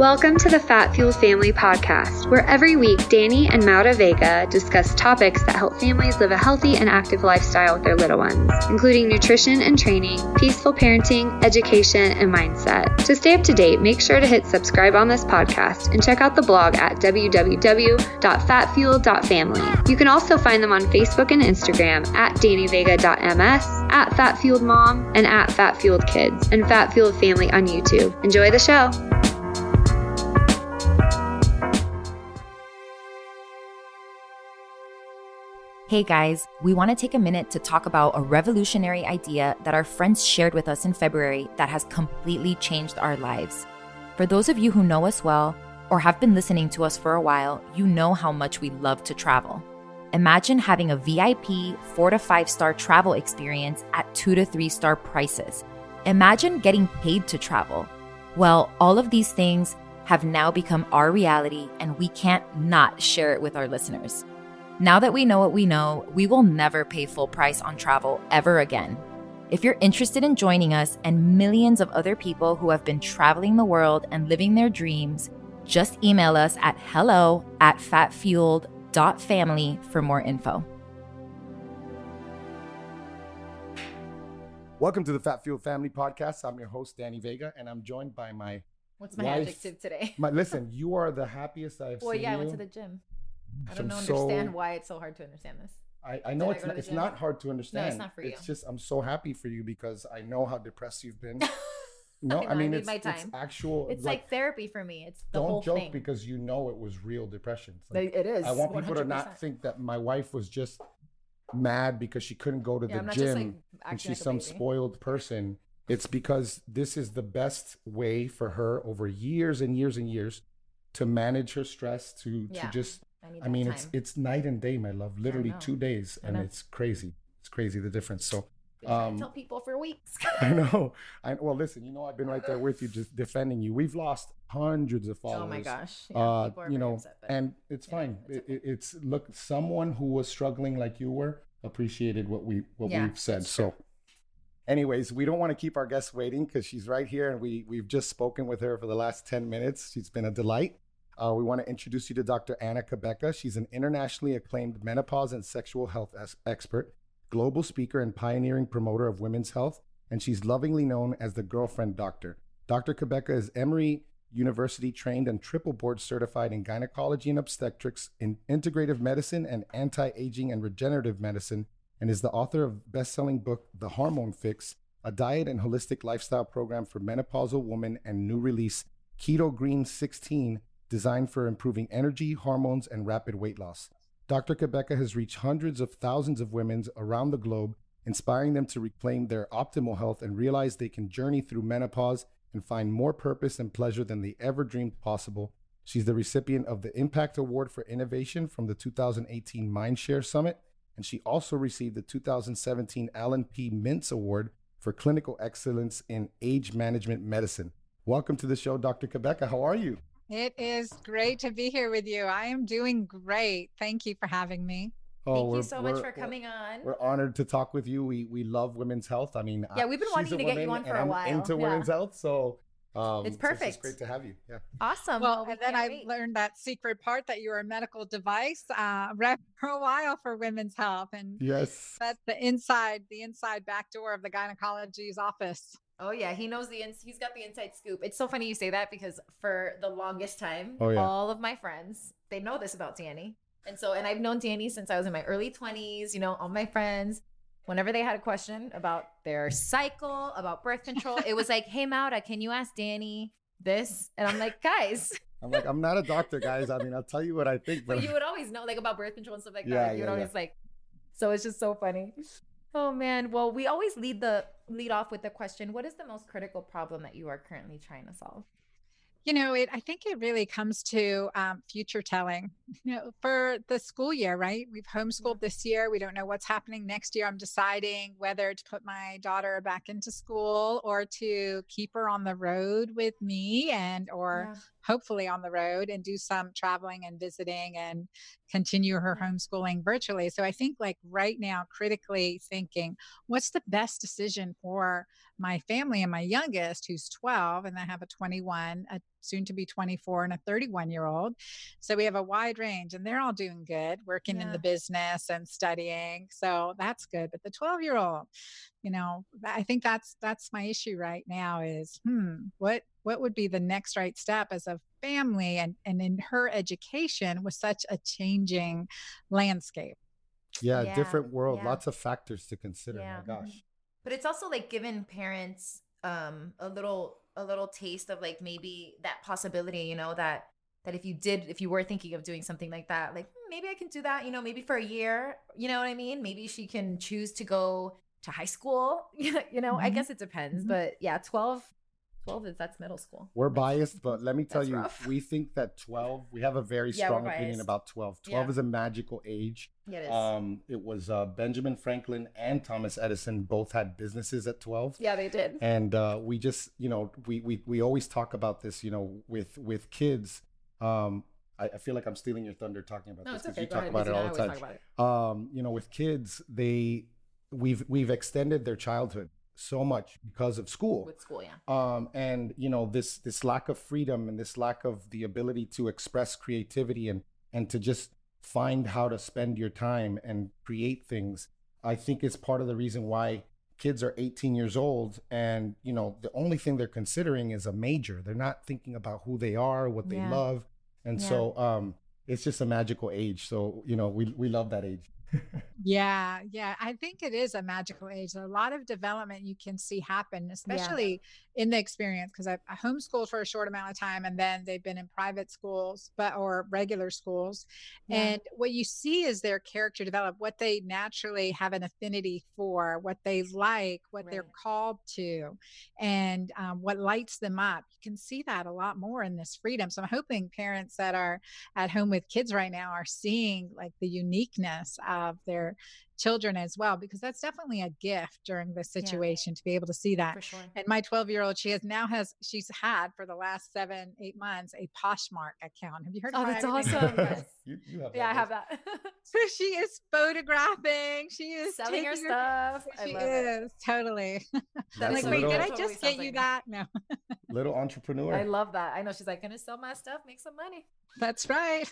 Welcome to the Fat Fueled Family Podcast, where every week Danny and Maura Vega discuss topics that help families live a healthy and active lifestyle with their little ones, including nutrition and training, peaceful parenting, education, and mindset. To stay up to date, make sure to hit subscribe on this podcast and check out the blog at www.fatfuel.family. You can also find them on Facebook and Instagram at dannyvega.ms, at fatfueledmom, and at fatfueledkids, and Fat Fueled Family on YouTube. Enjoy the show. Hey guys, we want to take a minute to talk about a revolutionary idea that our friends shared with us in February that has completely changed our lives. For those of you who know us well or have been listening to us for a while, you know how much we love to travel. Imagine having a VIP four to five star travel experience at two to three star prices. Imagine getting paid to travel. Well, all of these things have now become our reality, and we can't not share it with our listeners. Now that we know what we know, we will never pay full price on travel ever again. If you're interested in joining us and millions of other people who have been traveling the world and living their dreams, just email us at hello at fatfueled.family for more info. Welcome to the Fat Fuel Family Podcast. I'm your host, Danny Vega, and I'm joined by my What's my wife. adjective today? My listen, you are the happiest I've Well, seen yeah, I you. went to the gym. I don't know, so- understand why it's so hard to understand this. I, I know Did I it's go not, it's not hard to understand. No, it's not for It's you. just I'm so happy for you because I know how depressed you've been. No, I I, I mean it's, my it's actual. It's like, therapy for me. It's the don't joke thing. because you know it was real depression. It's like, it is. I want people to 100%. not think that my wife was just mad because she couldn't go to Yeah, the gym like, and she's like some baby. spoiled person. It's because this is the best way for her over years and years and years to manage her stress to Yeah. to just I I mean it's time. it's night and day, my love. Literally two days and it's crazy. It's crazy the difference. So Been trying to um, tell people for weeks. I know. I well listen, you know I've been right there with you just defending you. We've lost hundreds of followers oh my gosh. Yeah, uh, people are you know, upset, and it's know, fine. it's It- it- it's look, someone who was struggling like you were appreciated what we what Yeah, we've said. So, anyways, we don't want to keep our guests waiting because she's right here, and we we've just spoken with her for the last ten minutes. She's been a delight. Uh, we want to introduce you to Dr. Anna Cabeca. She's an internationally acclaimed menopause and sexual health es- expert, global speaker, and pioneering promoter of women's health. And she's lovingly known as the girlfriend doctor. Dr. Cabeca is Emory University trained and triple board certified in gynecology and obstetrics, in integrative medicine and anti aging and regenerative medicine, and is the author of best-selling book The Hormone Fix, a diet and holistic lifestyle program for menopausal women, and new release Keto Green 16, designed for improving energy, hormones, and rapid weight loss. Dr. Cabeca has reached hundreds of thousands of women around the globe, inspiring them to reclaim their optimal health and realize they can journey through menopause and find more purpose and pleasure than they ever dreamed possible. She's the recipient of the Impact Award for Innovation from the 2018 Mindshare Summit, and she also received the 2017 Alan P. Mintz Award for Clinical Excellence in Age Management Medicine. Welcome to the show, Dr. Cabeca. How are you? It is great to be here with you. I am doing great. Thank you for having me. Oh, Thank you so much for coming on. We're honored to talk with you. We we love women's health. I mean, Yeah, we've been wanting to get you on for and a I'm while. Into Yeah. women's health, so um, It's so perfect. just great to have you. Yeah. Awesome. Well, we and then I wait. learned that secret part that you were a medical device uh, rep for a while for women's health, and Yes. that's the inside, the inside back door of the gynecology's office. Oh yeah, he knows the ins- he's got the inside scoop. It's so funny you say that because for the longest time, Oh, yeah. all of my friends they know this about Danny, and so and I've known Danny since I was in my early twenties. You know, all my friends, whenever they had a question about their cycle, about birth control, it was like, "Hey Maura, can you ask Danny this?" And I'm like, guys, I'm like, I'm not a doctor, guys. I mean, I'll tell you what I think, but but you would always know like about birth control and stuff like that. Yeah, Like, you would yeah, always like, so it's just so funny. Oh man. Well, we always lead the lead off with the question, what is the most critical problem that you are currently trying to solve? You know, it. I think it really comes to um, future telling. You know, for the school year, right? We've homeschooled this year. We don't know what's happening next year. I'm deciding whether to put my daughter back into school or to keep her on the road with me and or hopefully on the road and do some traveling and visiting and continue her homeschooling virtually. So I think like right now, critically thinking, what's the best decision for my family and my youngest, who's 12, and I have a 21, a soon to be 24, and a 31 year old. So we have a wide range, and they're all doing good, working yeah. in the business and studying. So that's good. But the 12 year old, you know, I think that's that's my issue right now. Is hmm, what what would be the next right step as a family and and in her education with such a changing landscape. Yeah, yeah different world, yeah. lots of factors to consider. Yeah. My gosh. But it's also like giving parents um a little a little taste of like maybe that possibility, you know, that that if you did if you were thinking of doing something like that, like hmm, maybe I can do that, you know, maybe for a year, you know what I mean? Maybe she can choose to go to high school, you know, mm-hmm. I guess it depends, mm-hmm. but yeah, 12 12 is that's middle school. We're biased, but let me tell you, rough. we think that 12, we have a very yeah, strong opinion about 12. 12 yeah. is a magical age. Yeah, it is. Um, it was uh, Benjamin Franklin and Thomas Edison both had businesses at 12. Yeah, they did. And uh, we just, you know, we, we, we always talk about this, you know, with, with kids. Um, I, I feel like I'm stealing your thunder talking about no, this because okay. you Go talk ahead. about it all the time. Um, you know, with kids, they, we've, we've extended their childhood so much because of school. With school, yeah. Um, and you know this this lack of freedom and this lack of the ability to express creativity and and to just find how to spend your time and create things. I think is part of the reason why kids are 18 years old and you know the only thing they're considering is a major. They're not thinking about who they are, what they yeah. love, and yeah. so um, it's just a magical age. So you know we we love that age yeah, yeah. I think it is a magical age. a lot of development you can see happen, especially yeah. in the experience. Because I, I homeschooled for a short amount of time, and then they've been in private schools, but or regular schools. Yeah. And what you see is their character develop, what they naturally have an affinity for, what they like, what right. they're called to, and um, what lights them up. You can see that a lot more in this freedom. So I'm hoping parents that are at home with kids right now are seeing like the uniqueness of their children as well because that's definitely a gift during this situation yeah. to be able to see that. Sure. and my 12 year old she has now has she's had for the last seven eight months a poshmark account. Have you heard oh that's awesome. You, you yeah i have that. So she is photographing she is selling her stuff. She is it. totally. Like wait did i just get you that? No. Little entrepreneur. I love that. I know she's like gonna sell my stuff make some money. That's right.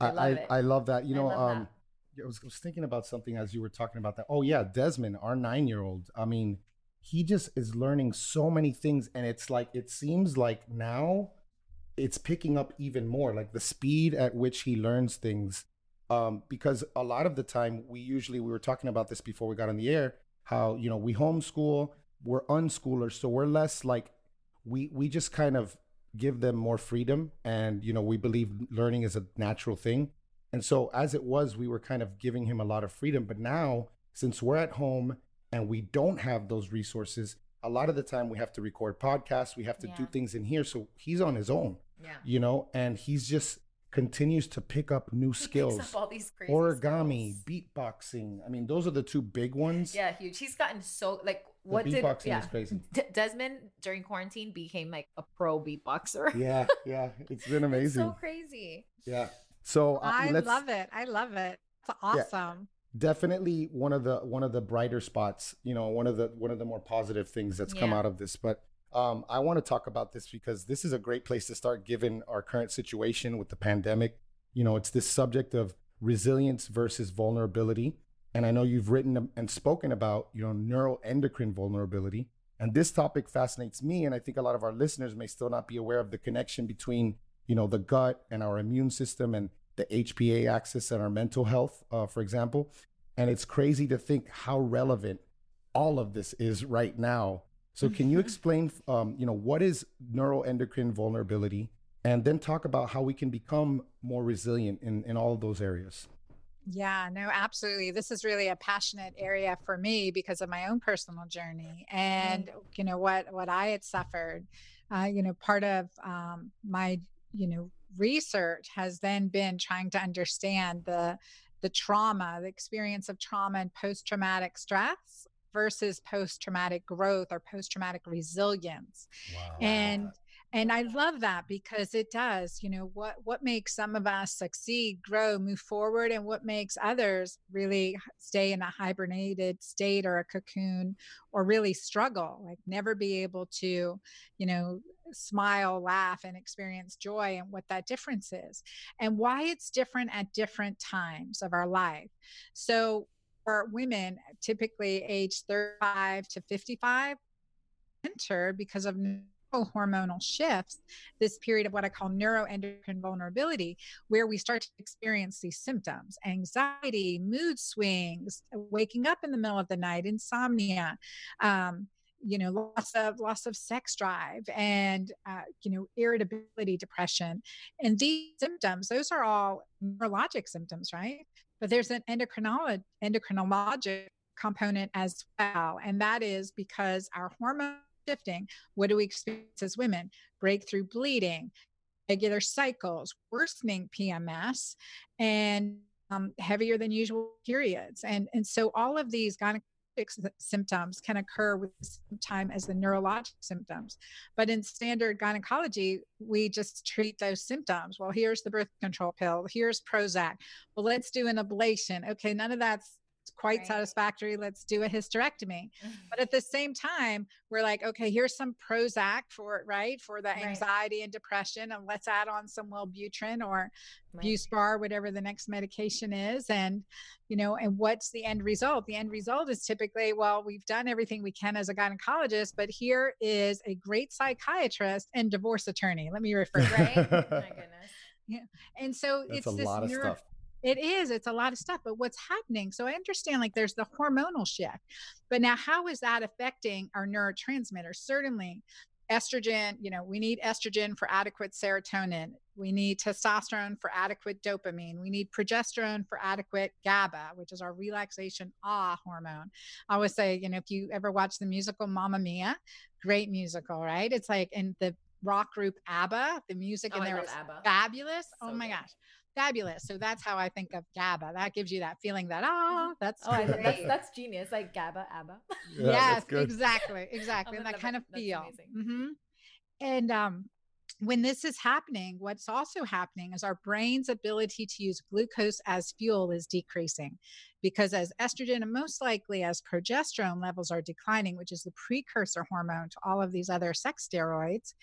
I, I, love I, I, love that. You know um that I was, was thinking about something as you were talking about that. Oh yeah, Desmond, our nine year old. I mean, he just is learning so many things, and it's like it seems like now it's picking up even more, like the speed at which he learns things. Um, because a lot of the time we usually we were talking about this before we got on the air, how you know we homeschool, we're unschoolers, so we're less like we we just kind of give them more freedom, and you know we believe learning is a natural thing and so, as it was, we were kind of giving him a lot of freedom. But now, since we're at home and we don't have those resources, a lot of the time we have to record podcasts, we have to yeah. do things in here. So he's on his own, yeah. you know, and he's just continues to pick up new he skills. all these origami, skills. beatboxing. I mean, those are the two big ones. Yeah, huge. He's gotten so like what the beatboxing did yeah. is crazy. D- Desmond during quarantine became like a pro beatboxer. yeah, yeah, it's been amazing. so crazy. Yeah. So uh, I love it. I love it. It's awesome. Yeah, definitely one of the one of the brighter spots. You know, one of the one of the more positive things that's yeah. come out of this. But um, I want to talk about this because this is a great place to start, given our current situation with the pandemic. You know, it's this subject of resilience versus vulnerability. And I know you've written and spoken about, you know, neuroendocrine vulnerability. And this topic fascinates me. And I think a lot of our listeners may still not be aware of the connection between you know, the gut and our immune system and the HPA axis and our mental health, uh, for example. And it's crazy to think how relevant all of this is right now. So, can you mm-hmm. explain, um, you know, what is neuroendocrine vulnerability, and then talk about how we can become more resilient in in all of those areas? Yeah, no, absolutely. This is really a passionate area for me because of my own personal journey and mm. you know what what I had suffered. Uh, you know, part of um, my you know research has then been trying to understand the the trauma the experience of trauma and post-traumatic stress versus post-traumatic growth or post-traumatic resilience wow. and and i love that because it does you know what what makes some of us succeed grow move forward and what makes others really stay in a hibernated state or a cocoon or really struggle like never be able to you know smile laugh and experience joy and what that difference is and why it's different at different times of our life. So for women typically age 35 to 55 enter because of hormonal shifts, this period of what I call neuroendocrine vulnerability, where we start to experience these symptoms anxiety, mood swings, waking up in the middle of the night, insomnia. Um, you know loss of loss of sex drive and uh, you know irritability depression and these symptoms those are all neurologic symptoms right but there's an endocrinolog- endocrinologic component as well and that is because our hormone shifting. What do we experience as women? Breakthrough bleeding, regular cycles, worsening PMS, and um, heavier than usual periods. And, and so all of these gynecologic symptoms can occur with the same time as the neurologic symptoms. But in standard gynecology, we just treat those symptoms. Well, here's the birth control pill, here's Prozac. Well, let's do an ablation. Okay, none of that's quite right. satisfactory. Let's do a hysterectomy. Mm-hmm. but at the same time, we're like, okay, here's some Prozac for it, right for the anxiety right. and depression, and let's add on some Wellbutrin or right. Buspar, whatever the next medication is, and you know, and what's the end result? The end result is typically, well, we've done everything we can as a gynecologist, but here is a great psychiatrist and divorce attorney. Let me refer. Right? My goodness. Yeah. And so That's it's a this lot of neuro- stuff. It is. It's a lot of stuff. But what's happening? So I understand like there's the hormonal shift. But now, how is that affecting our neurotransmitters? Certainly, estrogen, you know, we need estrogen for adequate serotonin. We need testosterone for adequate dopamine. We need progesterone for adequate GABA, which is our relaxation ah hormone. I always say, you know, if you ever watch the musical Mamma Mia, great musical, right? It's like in the rock group ABBA, the music Oh, in there ABBA. fabulous. oh my good. gosh fabulous. So that's how I think of GABA. That gives you that feeling that ah, that's Oh, great. that's that's genius. Like GABA, ABBA. Yeah, yes, exactly, exactly. I'm that kind love of it. That's feel. amazing. hmm And um, when this is happening, what's also happening is our brain's ability to use glucose as fuel is decreasing because as estrogen and most likely as progesterone levels are declining, which is the precursor hormone to all of these other sex steroids,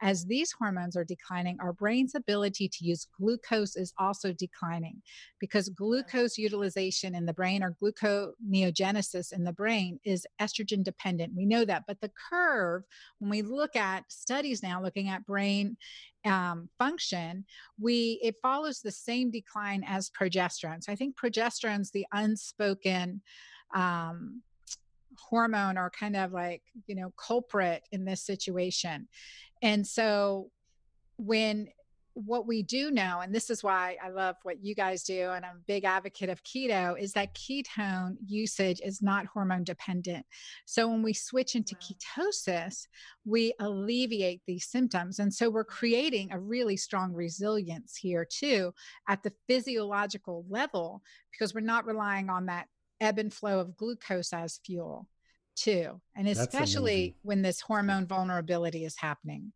as these hormones are declining, our brain's ability to use glucose is also declining because glucose utilization in the brain or gluconeogenesis in the brain is estrogen dependent. We know that. But the curve, when we look at studies now looking at brain um, function, we it follows the same decline as progesterone. So I think progesterone's the unspoken um, hormone or kind of like you know culprit in this situation and so when what we do know and this is why i love what you guys do and i'm a big advocate of keto is that ketone usage is not hormone dependent. So when we switch into Wow. ketosis we alleviate these symptoms and so we're creating a really strong resilience here too at the physiological level because we're not relying on that ebb and flow of glucose as fuel too and especially when this hormone vulnerability is happening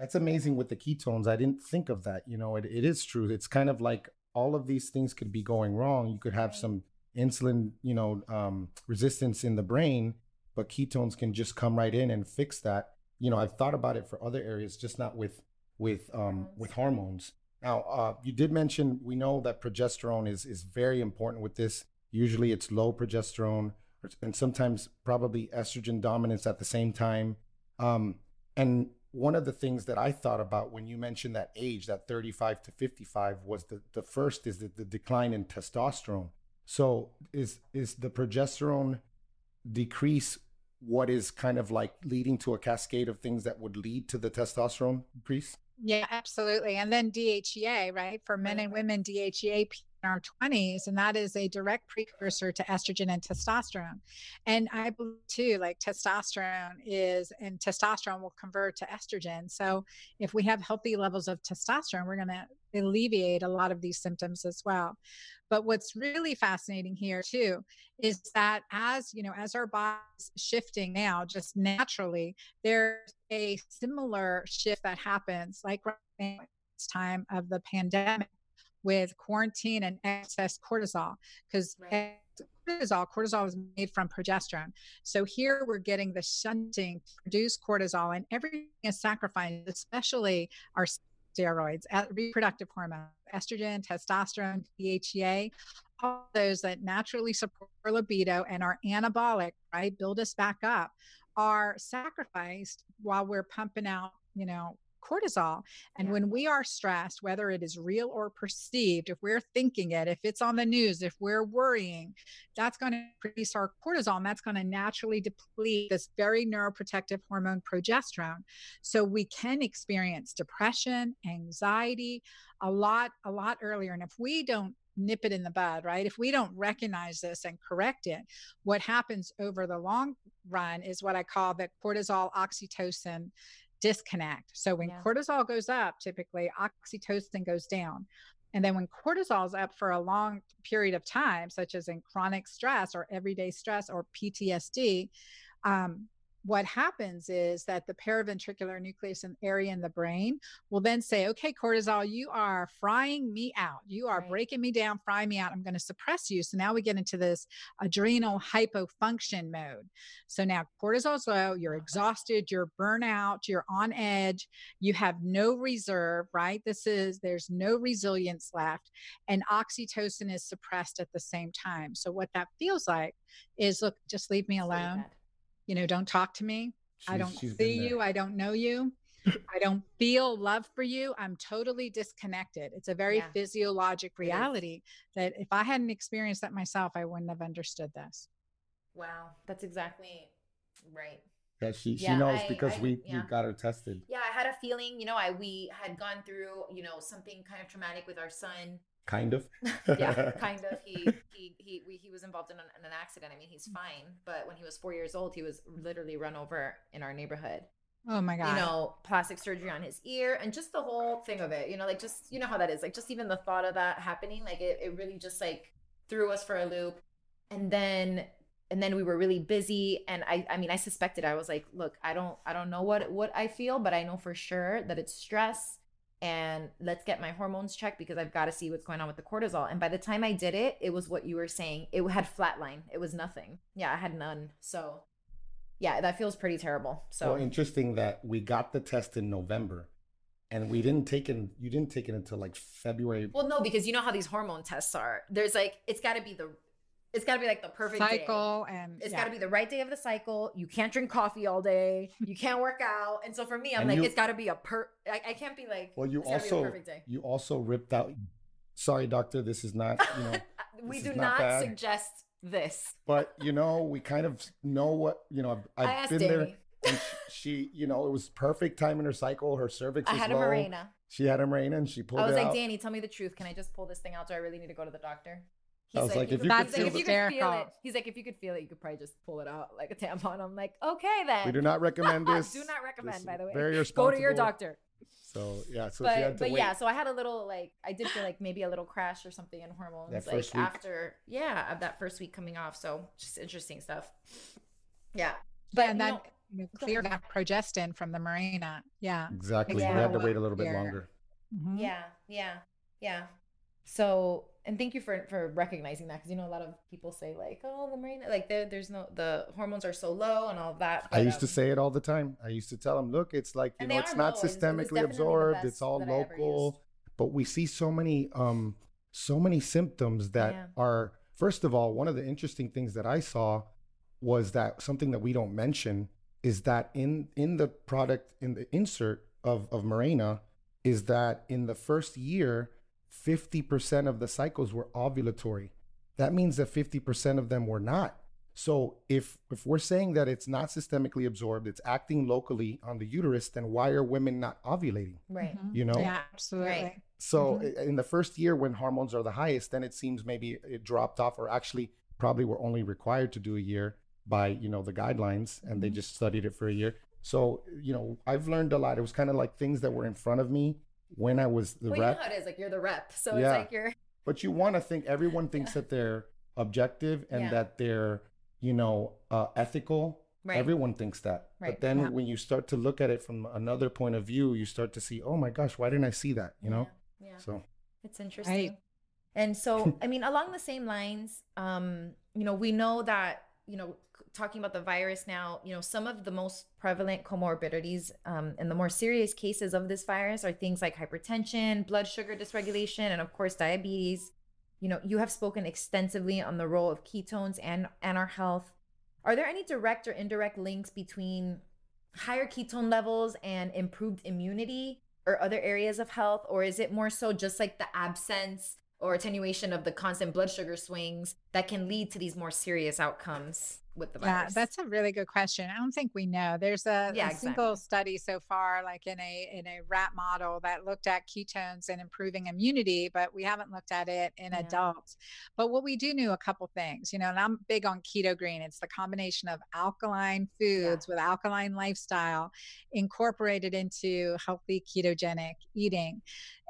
That's amazing with the ketones. I didn't think of that. You know, it, it is true. It's kind of like all of these things could be going wrong. You could have some insulin, you know, um, resistance in the brain, but ketones can just come right in and fix that. You know, I've thought about it for other areas, just not with with um, with hormones. Now, uh, you did mention we know that progesterone is is very important with this. Usually, it's low progesterone, and sometimes probably estrogen dominance at the same time. Um, and one of the things that I thought about when you mentioned that age, that 35 to 55, was the, the first is the, the decline in testosterone. So is is the progesterone decrease what is kind of like leading to a cascade of things that would lead to the testosterone decrease? Yeah, absolutely. And then DHEA, right? For men and women, DHEA our 20s, and that is a direct precursor to estrogen and testosterone. And I believe too, like testosterone is, and testosterone will convert to estrogen. So if we have healthy levels of testosterone, we're going to alleviate a lot of these symptoms as well. But what's really fascinating here too is that as you know, as our body's shifting now, just naturally, there's a similar shift that happens like right now, this time of the pandemic with quarantine and excess cortisol because Right. cortisol cortisol is made from progesterone so here we're getting the shunting to produce cortisol and everything is sacrificed especially our steroids uh, reproductive hormones estrogen testosterone dhea all those that naturally support libido and are anabolic right build us back up are sacrificed while we're pumping out you know cortisol. And Yeah. when we are stressed, whether it is real or perceived, if we're thinking it, if it's on the news, if we're worrying, that's going to increase our cortisol and that's going to naturally deplete this very neuroprotective hormone progesterone. So we can experience depression, anxiety a lot, a lot earlier. And if we don't nip it in the bud, right? If we don't recognize this and correct it, what happens over the long run is what I call the cortisol oxytocin disconnect. So when Yeah. cortisol goes up, typically oxytocin goes down. And then when cortisol is up for a long period of time, such as in chronic stress or everyday stress or PTSD, um, what happens is that the paraventricular nucleus and area in the brain will then say, okay, cortisol, you are frying me out. You are Right. breaking me down, frying me out. I'm going to suppress you. So now we get into this adrenal hypofunction mode. So now cortisol's low, you're uh-huh. exhausted, you're burnout, you're on edge, you have no reserve, right? This is, there's no resilience left, and oxytocin is suppressed at the same time. So what that feels like is look, just leave me alone. Bad. You know, don't talk to me. I don't see you. I don't know you. I don't feel love for you. I'm totally disconnected. It's a very Yeah. physiologic reality that if I hadn't experienced that myself, I wouldn't have understood this. Wow, that's exactly right. Yeah, she she knows I- because I- we yeah. we got her tested. Yeah, I had a feeling, you know, I we had gone through, you know, something kind of traumatic with our son. Kind of. yeah, kind of. He he he we, he was involved in an, in an accident. I mean, he's fine, but when he was four years old, he was literally run over in our neighborhood. Oh my God. You know, plastic surgery on his ear, and just the whole thing of it. You know, like just you know how that is. Like just even the thought of that happening, like it, it really just like threw us for a loop. And then and then we were really busy and I I mean I suspected I was like, look, I don't I don't know what what I feel, but I know for sure that it's stress and let's get my hormones checked because I've got to see what's going on with the cortisol. And by the time I did it, it was what you were saying. It had flatline. It was nothing. Yeah, I had none. So yeah, that feels pretty terrible. So Well, interesting that we got the test in November, and we didn't take it. You didn't take it until like February. Well, no, because you know how these hormone tests are. There's like it's got to be the it's got to be like the perfect day. cycle and It's yeah. got to be the right day of the cycle. You can't drink coffee all day. You can't work out. And so for me, I'm And like, you- it's got to be a per. I, I can't be like. Well, you it's gotta be the also perfect day. you also ripped out. Sorry, doctor, this is not you know. we do not, not suggest this. but you know, we kind of know what you know. I've, I I've asked been Danny. there, and she, she, you know, it was perfect time in her cycle. Her cervix I was had a low. Mirena. She had a Mirena, and she pulled I was it like, out. Danny, tell me the truth. Can I just pull this thing out? Do I really need to go to the doctor? I was like, if you could- could feel like, if you could feel it, he's like, if you could feel it, you could probably just pull it out like a tampon. I'm like, okay then. we do not recommend this. do not recommend, This by the way. Very Go to your doctor. So yeah, so she but had to but wait. yeah, so I had a little like I did feel like maybe a little crash or something in hormones That like week. after yeah of that first week coming off. So just interesting stuff. Yeah, but but and then know- you know, clear ahead. that progestin from the Mirena. Yeah. exactly. Yeah. We had to wait a little bit Yeah. longer. Mhm. yeah, yeah, yeah. So and thank you for for recognizing that because you know a lot of people say like oh the Mirena like there there's no the hormones are so low and all that. I but, used to um, say it all the time. I used to tell them, look, it's like, you know, it's not low. Systemically absorbed, it's all I used. local. But we see so many um so many symptoms that Yeah. are first of all, one of the interesting things that I saw was that something that we don't mention is that in in the product in the insert of of Mirena is that in the first year 50% of the cycles were ovulatory. That means that 50% of them were not. So if if we're saying that it's not systemically absorbed, it's acting locally on the uterus, then why are women not ovulating? right. Mhm. You know? Yeah, absolutely. So Mhm. in the first year when hormones are the highest, then it seems maybe it dropped off, or actually probably were only required to do a year by you know the guidelines, and they Mhm. just studied it for a year. So you know I've learned a lot. It was kind of like things that were in front of me when I was the Well, you rep. know how it is. Like you're the rep, so Yeah. it's like you're But you want to think everyone thinks Yeah. that they're objective and Yeah. that they're, you know, uh, ethical Right. Everyone thinks that. Right. But then Yeah. when you start to look at it from another point of view, you start to see, oh my gosh, why didn't I see that? You know? Yeah. yeah. So It's interesting. And so, I mean, along the same lines, um, you know, we know that, you know, talking about the virus now, you know, some of the most prevalent comorbidities um, and the more serious cases of this virus are things like hypertension, blood sugar dysregulation, and of course, diabetes. You know, you have spoken extensively on the role of ketones and, and our health. Are there any direct or indirect links between higher ketone levels and improved immunity or other areas of health? Or is it more so just like the absence or attenuation of the constant blood sugar swings that can lead to these more serious outcomes with the virus? Yeah, that's a really good question. I don't think we know. There's a, Yeah, a single study so far, like in a in a rat model that looked at ketones and improving immunity, but we haven't looked at it in Yeah. adults. But what we do know a couple things, you know, and I'm big on keto green. It's the combination of alkaline foods with alkaline lifestyle incorporated into healthy ketogenic eating.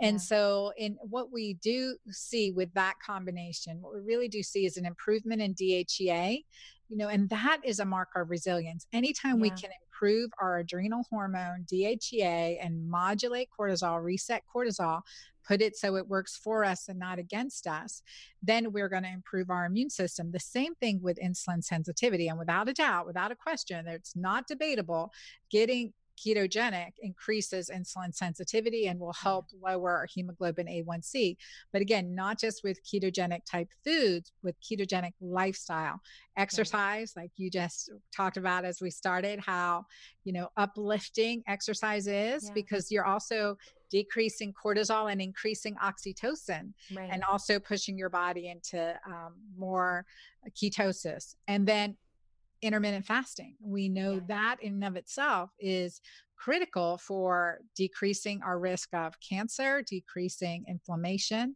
And Yeah. so, in what we do see with that combination, what we really do see is an improvement in DHEA, you know, and that is a marker of resilience. Anytime we can improve our adrenal hormone, DHEA, and modulate cortisol, reset cortisol, put it so it works for us and not against us, then we're going to improve our immune system. The same thing with insulin sensitivity. And without a doubt, without a question, it's not debatable, getting ketogenic increases insulin sensitivity and will help lower our hemoglobin A1C. But again, not just with ketogenic type foods, with ketogenic lifestyle, exercise, like you just talked about as we started, how, you know, uplifting exercise is Yeah. because you're also decreasing cortisol and increasing oxytocin right. and also pushing your body into um, more ketosis. And then intermittent fasting. We know Yeah. that in and of itself is critical for decreasing our risk of cancer, decreasing inflammation,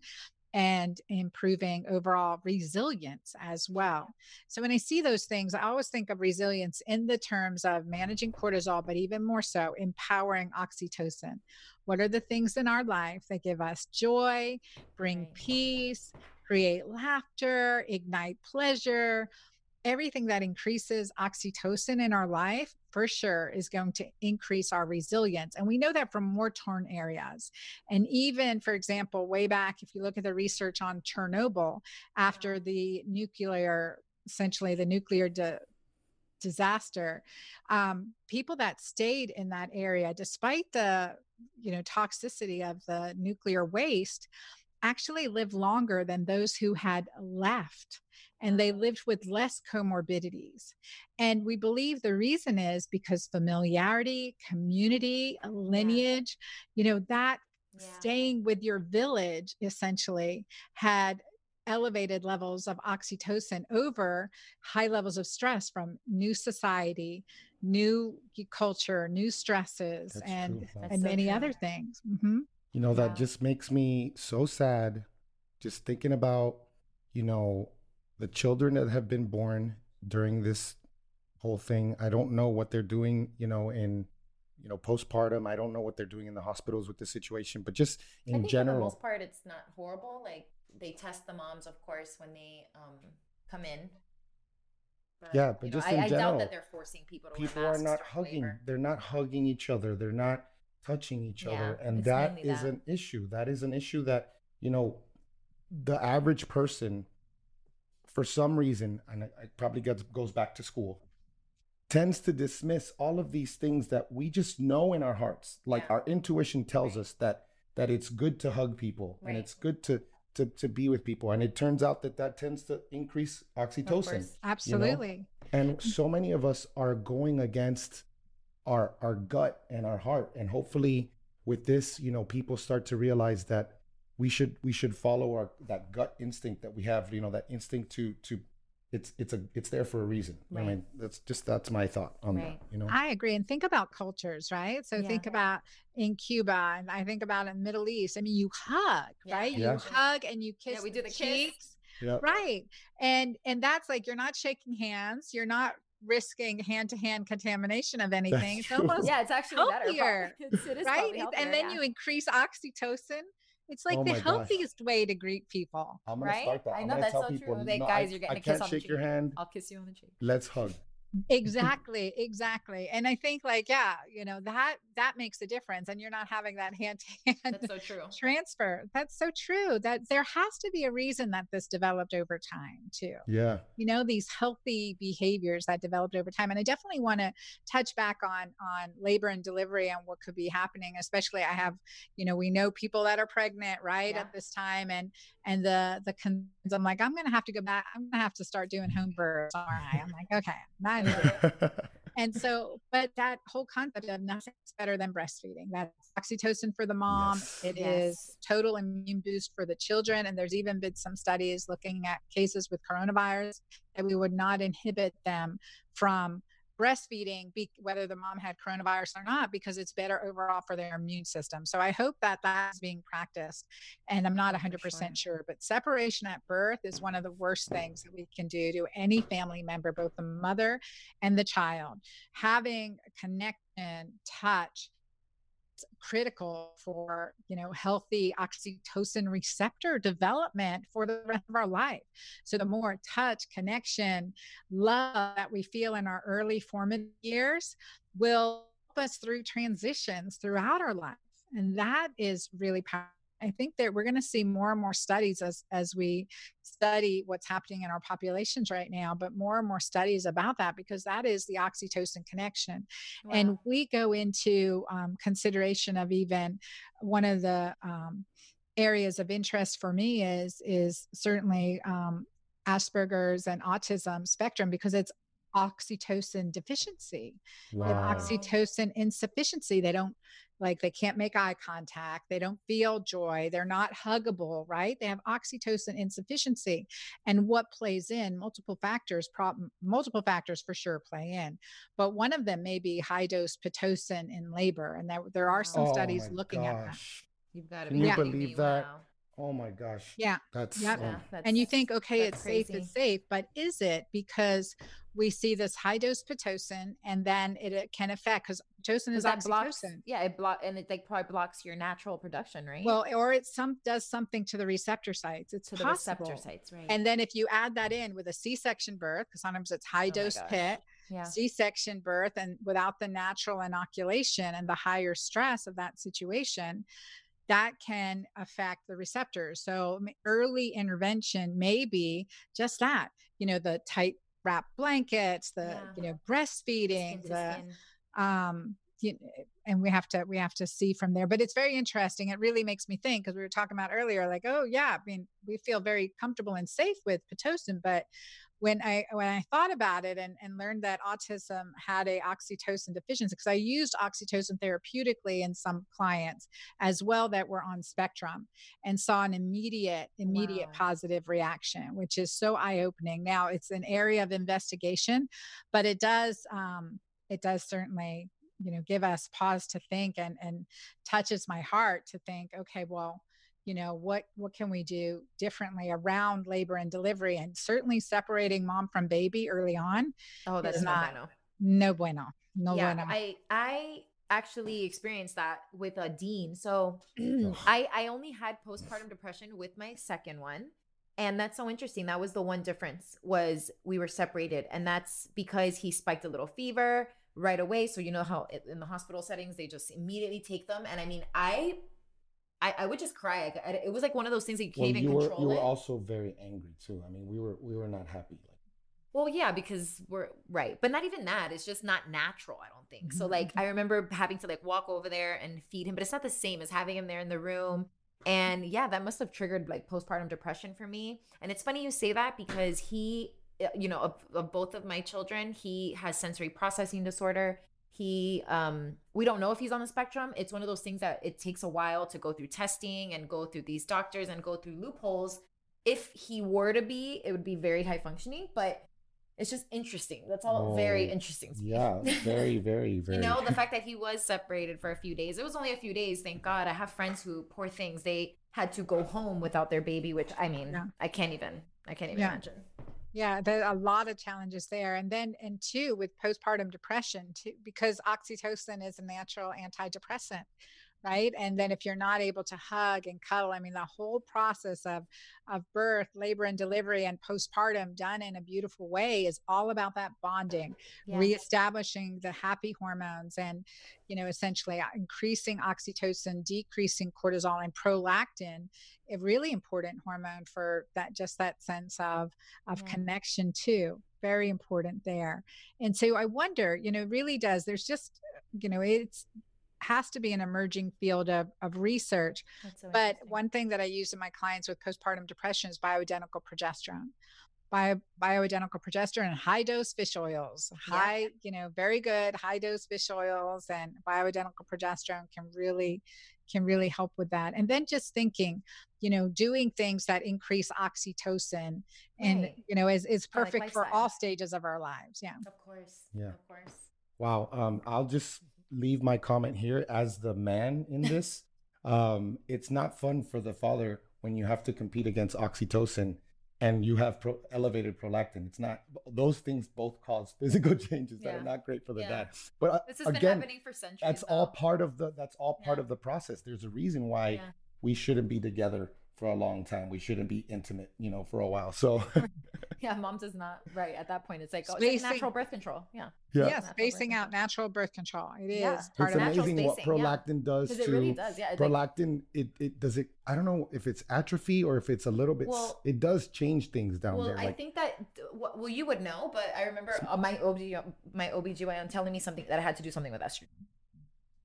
and improving overall resilience as well. So when I see those things, I always think of resilience in the terms of managing cortisol, but even more so empowering oxytocin. What are the things in our life that give us joy, bring peace, create laughter, ignite pleasure? Everything that increases oxytocin in our life for sure is going to increase our resilience. And we know that from more torn areas. And even, for example, way back, if you look at the research on Chernobyl after the nuclear, essentially the nuclear di- disaster, um, people that stayed in that area, despite the you know toxicity of the nuclear waste, actually lived longer than those who had left and they lived with less comorbidities. And we believe the reason is because familiarity, community, lineage, you know, that Yeah. staying with your village essentially had elevated levels of oxytocin over high levels of stress from new society, new culture, new stresses, That's and true. Wow. That's and so many true. other things. hmm You know, that just makes me so sad just thinking about, you know, the children that have been born during this whole thing. I don't know what they're doing, you know, in, you know, postpartum. I don't know what they're doing in the hospitals with the situation, but just in general. for the most part, it's not horrible. Like they test the moms, of course, when they um come in. Yeah, but you know, just I, in I doubt general, that they're forcing people to people are not hugging labor. they're not hugging each other they're not touching each other and that is that. an issue that is an issue that you know the average person for some reason and it probably gets, goes back to school tends to dismiss all of these things that we just know in our hearts like Yeah. our intuition tells Right. us that that it's good to hug people and it's good to to to be with people and it turns out that that tends to increase oxytocin. Absolutely. and so many of us are going against our our gut and our heart and hopefully with this you know people start to realize that we should we should follow our that gut instinct that we have you know that instinct to to it's it's a it's there for a reason i mean that's just that's my thought on Right. that you know I agree. And think about cultures, right? So Yeah. think about in Cuba and I think about in Middle East. I mean, you hug, Yeah. right? Yeah. You hug and you kiss we do the kiss. cheeks. yeah Right. And and that's like you're not shaking hands, you're not risking hand-to-hand contamination of anything. It's almost Yeah, it's actually better. healthier, probably. It's, it is right. probably It- and then yeah. you increase oxytocin. It's like Oh the my gosh. healthiest way to greet people. i'm gonna Right? start that I I'm know, that's tell so true. people Like, no, guys, I, you're getting I a kiss can't on the shake your cheek. hand I'll kiss you on the cheek. let's hug exactly exactly and i think like yeah you know that that makes a difference and you're not having that hand to hand That's so true. transfer that's so true that there has to be a reason that this developed over time too Yeah. you know these healthy behaviors that developed over time and i definitely want to touch back on on labor and delivery and what could be happening especially i have you know we know people that are pregnant right Yeah. at this time and and the the cons- i'm like i'm gonna have to go back i'm gonna have to start doing home births all right i'm like okay not and so but that whole concept of nothing's better than breastfeeding that's oxytocin for the mom Yes. It is Yes. total immune boost for the children and there's even been some studies looking at cases with coronavirus that we would not inhibit them from breastfeeding be, whether the mom had coronavirus or not because it's better overall for their immune system so i hope that that's being practiced and i'm not Oh, 100% sure. sure but separation at birth is one of the worst things that we can do to any family member both the mother and the child having connection touch critical for you know healthy oxytocin receptor development for the rest of our life. So the more touch connection love that we feel in our early formative years will help us through transitions throughout our life. And that is really powerful I think that we're going to see more and more studies as as we study what's happening in our populations right now, but more and more studies about that because that is the oxytocin connection. And we go into um, consideration of even one of the um, areas of interest for me is is certainly um, Asperger's and autism spectrum because it's oxytocin deficiency they have oxytocin insufficiency they don't like they can't make eye contact they don't feel joy they're not huggable right they have oxytocin insufficiency and what plays in multiple factors prob- multiple factors for sure play in but one of them may be high dose pitocin in labor and there, there are some Oh studies my looking at that. You've got to Can be you kidding believe me. that? Wow. Oh my gosh. Yeah. That's Yep. oh, Yeah, and you think okay that's it's safe it's safe but is it because we see this high dose pitocin and then it, it can affect because pitocin is that blocks, oxytocin yeah, it block and it like probably blocks your natural production, right? well or it some does something to the receptor sites it's to the possible. receptor sites, right? and then if you add that in with a c-section birth because sometimes it's high Oh dose gosh. pit yeah, c-section birth and without the natural inoculation and the higher stress of that situation that can affect the receptors so early intervention may be just that you know the tight wrap blankets the Yeah. you know breastfeeding the um you, and we have to we have to see from there. But it's very interesting. It really makes me think because we were talking about earlier like oh yeah i mean we feel very comfortable and safe with pitocin but when i when i thought about it and, and learned that autism had a oxytocin deficiency because i used oxytocin therapeutically in some clients as well that were on spectrum and saw an immediate immediate Wow. positive reaction which is so eye-opening now it's an area of investigation but it does um it does certainly you know give us pause to think and and touches my heart to think okay well you know what what can we do differently around labor and delivery and certainly separating mom from baby early on Oh, that's is no not- bueno. no bueno no yeah, bueno I I actually experienced that with a dean. So oh. I I only had postpartum depression with my second one. And that's so interesting. That was the one difference was we were separated and that's because he spiked a little fever right away. So you know how in the hospital settings they just immediately take them and I mean, I I, I would just cry. I- It was like one of those things that you can't even you were control you were also very angry too. I mean, we were we were not happy. Like, Well, yeah, because we're right, but not even that. It's just not natural. I don't think so. Like I remember having to like walk over there and feed him, but it's not the same as having him there in the room. And yeah, that must have triggered like postpartum depression for me. And it's funny you say that because he, uh, you know, of, of both of my children, he has sensory processing disorder. He, um, we don't know if he's on the spectrum. It's one of those things that it takes a while to go through testing and go through these doctors and go through loopholes. If he were to be, it would be very high functioning, but it's just interesting. That's all very Oh, interesting. to me. yeah, very very very. You know, the fact that he was separated for a few days. It was only a few days, thank God. I have friends who, poor things, they had to go home without their baby, which I mean, Yeah. I can't even, I can't even Yeah. imagine. Yeah there are a lot of challenges there and then and two with postpartum depression too because oxytocin is a natural antidepressant right and then if you're not able to hug and cuddle i mean the whole process of of birth labor and delivery and postpartum done in a beautiful way is all about that bonding yeah. reestablishing the happy hormones and you know essentially uh, increasing oxytocin decreasing cortisol and prolactin a really important hormone for that just that sense of of yeah. connection too very important there and so i wonder you know really does there's just you know it's has to be an emerging field of, of research. So but one thing that I use in my clients with postpartum depression is bioidentical progesterone. Bio, bioidentical progesterone and high dose fish oils, high, yeah. you know, very good high dose fish oils and bioidentical progesterone can really can really help with that. And then just thinking, you know, doing things that increase oxytocin and right. you know is is perfect like for all stages of our lives. Yeah. Of course. Yeah. Of course. Wow. Um, I'll just leave my comment here as the man in this. um, it's not fun for the father when you have to compete against oxytocin and you have pro- elevated prolactin. It's not those things both cause physical changes yeah. that are not great for the yeah. dad. But uh, this has again, been happening for centuries. That's though. all part of the. That's all part yeah. of the process. There's a reason why we shouldn't be together for a long time. We shouldn't be intimate, you know, for a while. So yeah, mom's is not right at that point. It's like, oh, it's like natural birth control. Yeah. Yeah. yeah spacing out natural birth control. It is yeah. part it's of amazing what prolactin yeah. does to it really does. Yeah. Prolactin, it, it does it. I don't know if it's atrophy or if it's a little bit, well, it does change things down well, there. Like, I think that, well, you would know, but I remember uh, my OB, my OBGYN telling me something that I had to do something with estrogen.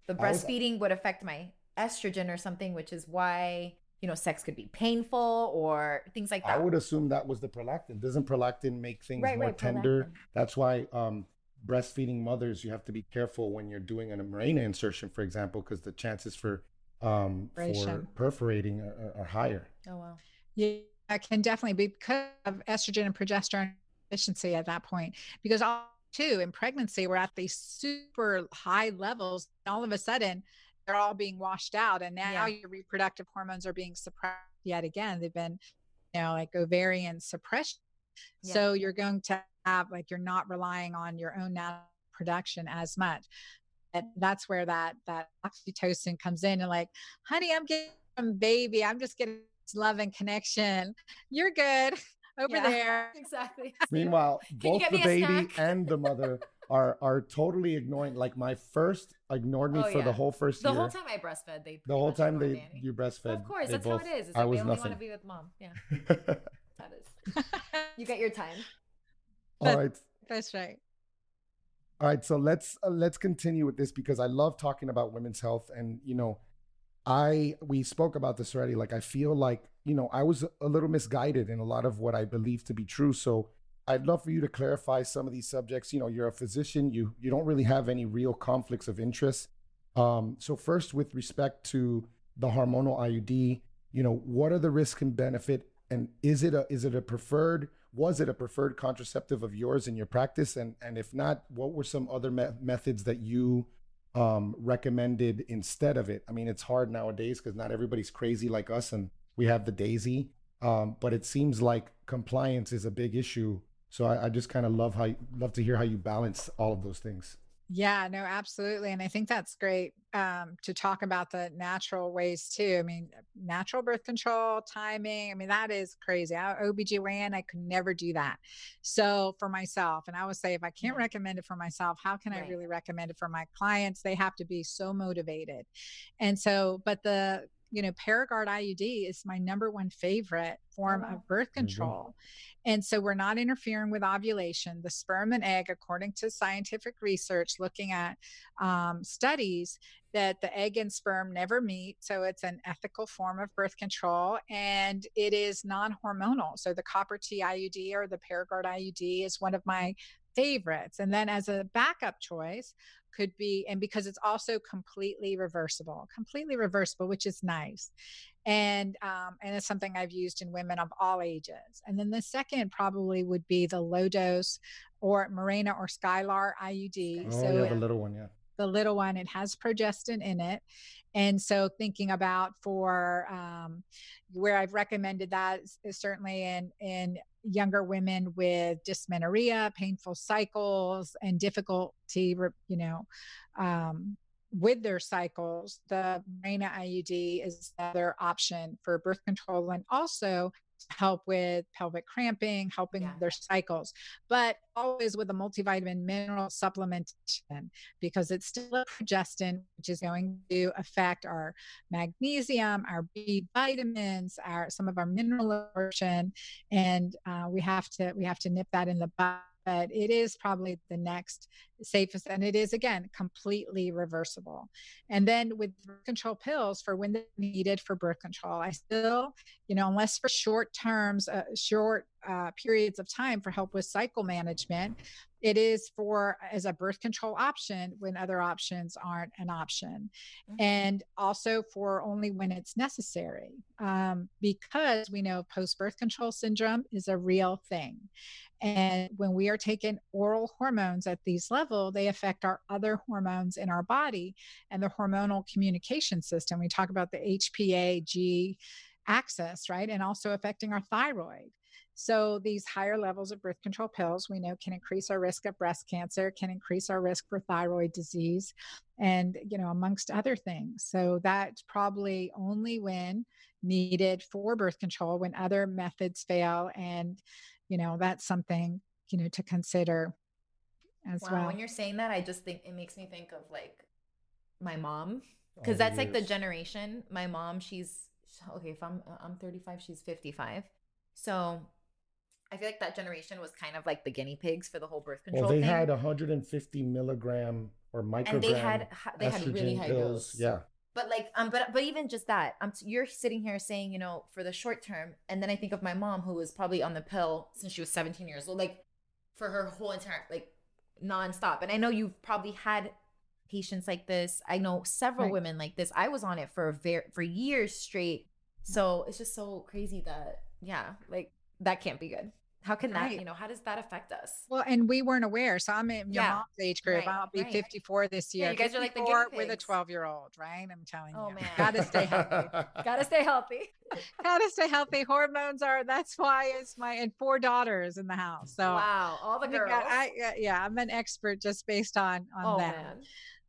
The breastfeeding was, would affect my estrogen or something, which is why you know, sex could be painful or things like that. I would assume that was the prolactin. Doesn't prolactin make things right, more right, tender? Prolactin. That's why um, breastfeeding mothers, you have to be careful when you're doing an Mirena insertion, for example, because the chances for um, for perforating are, are, higher. Oh wow. Yeah, it can definitely be because of estrogen and progesterone deficiency at that point. Because all too in pregnancy, we're at these super high levels. All of a sudden, they're all being washed out and now yeah. your reproductive hormones are being suppressed yet again. They've been you know like ovarian suppression. Yeah. so you're going to have like you're not relying on your own natural production as much. And that's where that that oxytocin comes in and like honey i'm getting some baby. I'm just getting love and connection. You're good. Over yeah, there. Exactly. Meanwhile both the baby and the mother are are totally ignoring. Like my first ignored me oh, for yeah. the whole first the year. The whole time I breastfed, they the whole time they Danny. you breastfed. Of course, that's both, how it is. It's I like was they only nothing. want to be with mom. Yeah, that is. you get your time. All right. That's right. All right, so let's uh, let's continue with this because I love talking about women's health, and you know, I we spoke about this already. Like I feel like you know I was a little misguided in a lot of what I believe to be true. So I'd love for you to clarify some of these subjects. You know, you're a physician, you you don't really have any real conflicts of interest. Um, so first, with respect to the hormonal IUD, you know, what are the risk and benefit, and is it a is it a preferred was it a preferred contraceptive of yours in your practice, and and if not, what were some other me- methods that you um, recommended instead of it? I mean, it's hard nowadays because not everybody's crazy like us, and we have the Daysy. Um, but it seems like compliance is a big issue so I, I just kind of love how you, love to hear how you balance all of those things. Yeah, no, absolutely. And I think that's great um, to talk about the natural ways too. I mean, natural birth control, timing. I mean, that is crazy. I, OBGYN, I could never do that. So for myself, and I would say if I can't recommend it for myself, how can right. I really recommend it for my clients? They have to be so motivated. And so, but the you know, Paragard IUD is my number one favorite form oh, of birth control. And so we're not interfering with ovulation. The sperm and egg, according to scientific research looking at um, studies, that the egg and sperm never meet. So it's an ethical form of birth control and it is non hormonal. So the copper T IUD or the Paragard IUD is one of my favorites. And then as a backup choice, could be and because it's also completely reversible completely reversible which is nice. And um, and it's something i've used in women of all ages. And then the second probably would be the low dose or Mirena or Skyla iud oh, so yeah, the little one yeah the little one it has progestin in it. And so thinking about for um, where i've recommended that is, certainly in in younger women with dysmenorrhea, painful cycles, and difficulty, you know, um, with their cycles, the Mirena IUD is another option for birth control. And also help with pelvic cramping, helping yeah. their cycles, but always with a multivitamin mineral supplementation because it's still a progestin, which is going to affect our magnesium, our B vitamins, our some of our mineral absorption, and uh, we have to we have to nip that in the bud but it is probably the next safest and it is again completely reversible. And then with birth control pills for when they're needed for birth control i still you know unless for short terms uh, short uh, periods of time for help with cycle management it is for as a birth control option when other options aren't an option. Mm-hmm. and also for only when it's necessary um, because we know post birth control syndrome is a real thing. And when we are taking oral hormones at these levels they affect our other hormones in our body and the hormonal communication system. We talk about the hpa g axis right? And also affecting our thyroid so these higher levels of birth control pills we know can increase our risk of breast cancer, can increase our risk for thyroid disease, and you know amongst other things. So that's probably only when needed for birth control when other methods fail, and you know that's something you know to consider as wow, well. When you're saying that, I just think it makes me think of like my mom oh, because that's like the generation. My mom, she's okay. If I'm I'm 35, she's 55. So I feel like that generation was kind of like the guinea pigs for the whole birth control. Well, they thing. had 150 milligram or microgram. And they had they had really high pills. dose. Yeah. But like um, but but even just that, um, you're sitting here saying, you know, for the short term, and then I think of my mom who was probably on the pill since she was 17 years old, like for her whole entire like nonstop. And I know you've probably had patients like this. I know several right. women like this. I was on it for a very for years straight. So it's just so crazy that yeah, like that can't be good. How can that, right. you know, how does that affect us? Well, and we weren't aware. So I'm in your yeah. mom's age group. Right. I'll be right. 54 this year. Yeah, you guys are like the with a 12 year old, right? I'm telling you. oh, you. Man. Gotta stay healthy. Gotta stay healthy. Gotta stay healthy. Hormones are, that's why it's my, and four daughters in the house. So wow, all the girls. I, yeah, I'm an expert just based on, on oh, that. Man.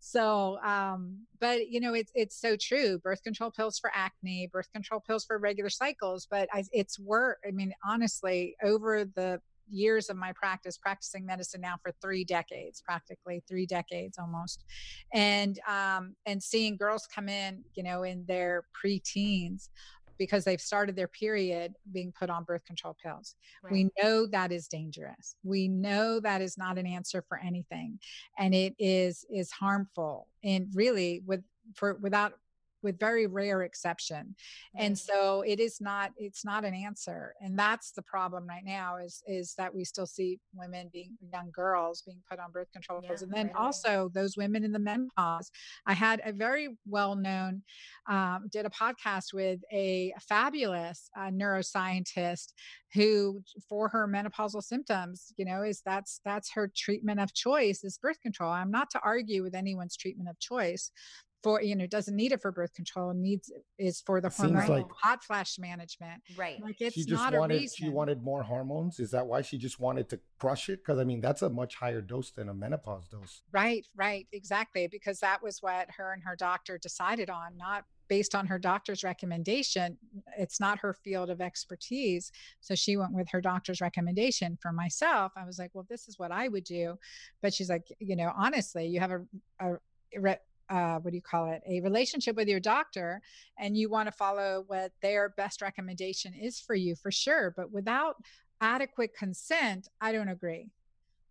So, um, but you know, it's it's so true. Birth control pills for acne, birth control pills for regular cycles, but I, it's work. I mean, honestly, over the years of my practice, practicing medicine now for three decades, practically three decades almost, and um, and seeing girls come in, you know, in their preteens because they've started their period being put on birth control pills. Right. We know that is dangerous. We know that is not an answer for anything and it is is harmful and really with for without with very rare exception. And so it is not it's not an answer. And that's the problem right now is is that we still see women being young girls being put on birth control pills. And then also those women in the menopause. I had a very well known um, did a podcast with a fabulous uh, neuroscientist who for her menopausal symptoms you know is that's that's her treatment of choice is birth control. I'm not to argue with anyone's treatment of choice for you know doesn't need it for birth control needs is for the hormonal like hot flash management. Right. Like it's she just not wanted a reason. she wanted more hormones? Is that why she just wanted to crush it? Because i mean that's a much higher dose than a menopause dose. Right right exactly because that was what her and her doctor decided on not based on her doctor's recommendation. It's not her field of expertise so she went with her doctor's recommendation. For myself i was like well this is what i would do. But she's like you know honestly you have a, a uh, what do you call it a relationship with your doctor and you want to follow what their best recommendation is for you for sure but without adequate consent i don't agree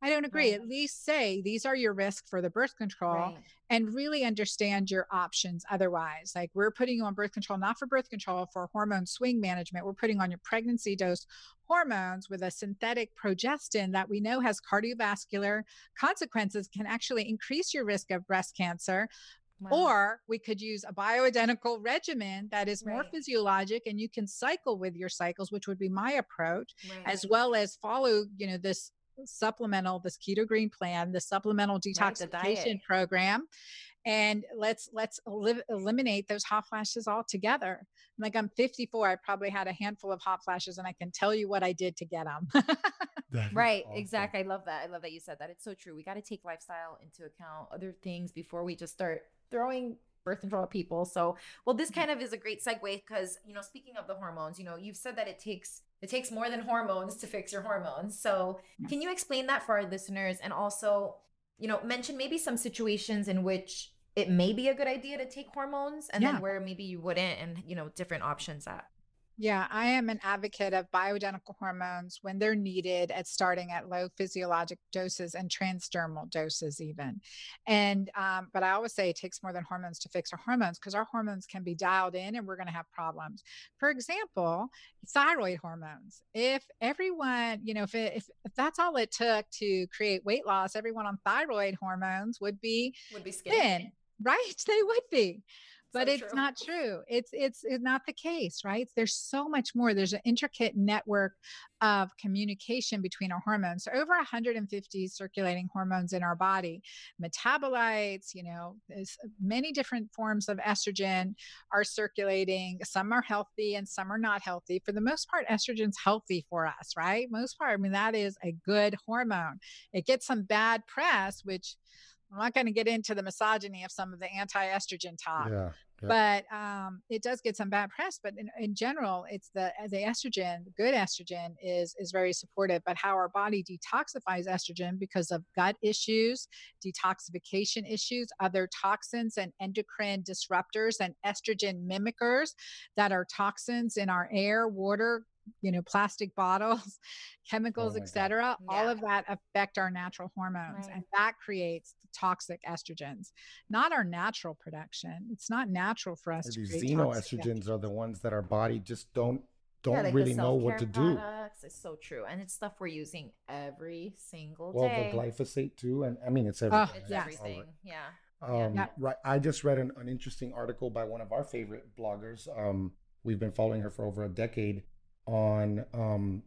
I don't agree. Right. At least say these are your risks for the birth control right. and really understand your options otherwise. Like we're putting you on birth control, not for birth control, for hormone swing management. We're putting on your pregnancy dose hormones with a synthetic progestin that we know has cardiovascular consequences, can actually increase your risk of breast cancer. Wow. Or we could use a bioidentical regimen that is more right. physiologic and you can cycle with your cycles, which would be my approach, right. as well as follow, you know, this supplemental this keto green plan the supplemental detoxification right, program and let's let's li- eliminate those hot flashes altogether like i'm 54 i probably had a handful of hot flashes and i can tell you what i did to get them right awesome. exactly i love that i love that you said that it's so true we got to take lifestyle into account other things before we just start throwing birth control at people. So, well, this mm-hmm. kind of is a great segue because, you know, speaking of the hormones, you know, you've said that it takes it takes more than hormones to fix your hormones. So, can you explain that for our listeners and also, you know, mention maybe some situations in which it may be a good idea to take hormones and Yeah. then where maybe you wouldn't and, you know, different options at. Yeah, I am an advocate of bioidentical hormones when they're needed at starting at low physiologic doses and transdermal doses, even. And, um, but I always say it takes more than hormones to fix our hormones because our hormones can be dialed in and we're going to have problems. For example, thyroid hormones. If everyone, you know, if, it, if, if that's all it took to create weight loss, everyone on thyroid hormones would be Would be skinny. thin, right? They would be but So it's true. not true. It's it's it's not the case right? There's so much more. There's an intricate network of communication between our hormones. So over 150 circulating hormones in our body metabolites you know there's many different forms of estrogen are circulating. Some are healthy and some are not healthy. For the most part estrogen's healthy for us right? Most part i mean that is a good hormone. It gets some bad press which I'm not going to get into the misogyny of some of the anti-estrogen talk, Yeah. yeah. but um, it does get some bad press. But in, in general, it's the the estrogen, the good estrogen, is is very supportive. But how our body detoxifies estrogen because of gut issues, detoxification issues, other toxins and endocrine disruptors and estrogen mimickers that are toxins in our air, water, you know, plastic bottles, chemicals, my God. etc. All of that affect our natural hormones, Right. and that creates the toxic estrogens, not our natural production. It's not natural for us to These create toxic xenoestrogens are the ones that our body just don't don't like really know what to self-care do. products. It's so true. And it's stuff we're using every single Well, day. Well, the glyphosate too, and I mean it's Oh, everything. it's yes. Everything. right. Yeah. Um, Yeah. Right. I just read an, an interesting article by one of our favorite bloggers. Um, we've been following her for over a decade on, um,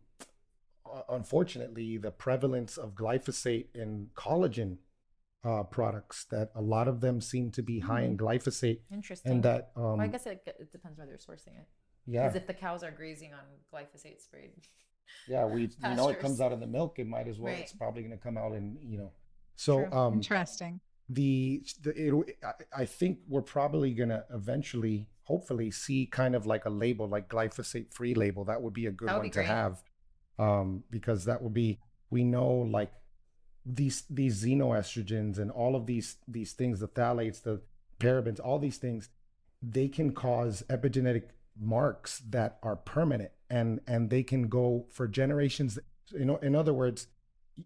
uh, unfortunately, the prevalence of glyphosate in collagen uh, products. That a lot of them seem to be high in glyphosate, Interesting. and that um, well, I guess it, it depends where they're sourcing it. yeah, Because if the cows are grazing on glyphosate sprayed. yeah, we you know it comes out in the milk. It might as well. It's probably going to come out in you know. So um, Interesting. The, the it'll, I, think we're probably gonna eventually, hopefully, see kind of like a label, like glyphosate free label. That would be a good one to have, um, because that would be we know like these these xenoestrogens and all of these these things, the phthalates, the parabens, all these things, they can cause epigenetic marks that are permanent and and they can go for generations. You know, in other words,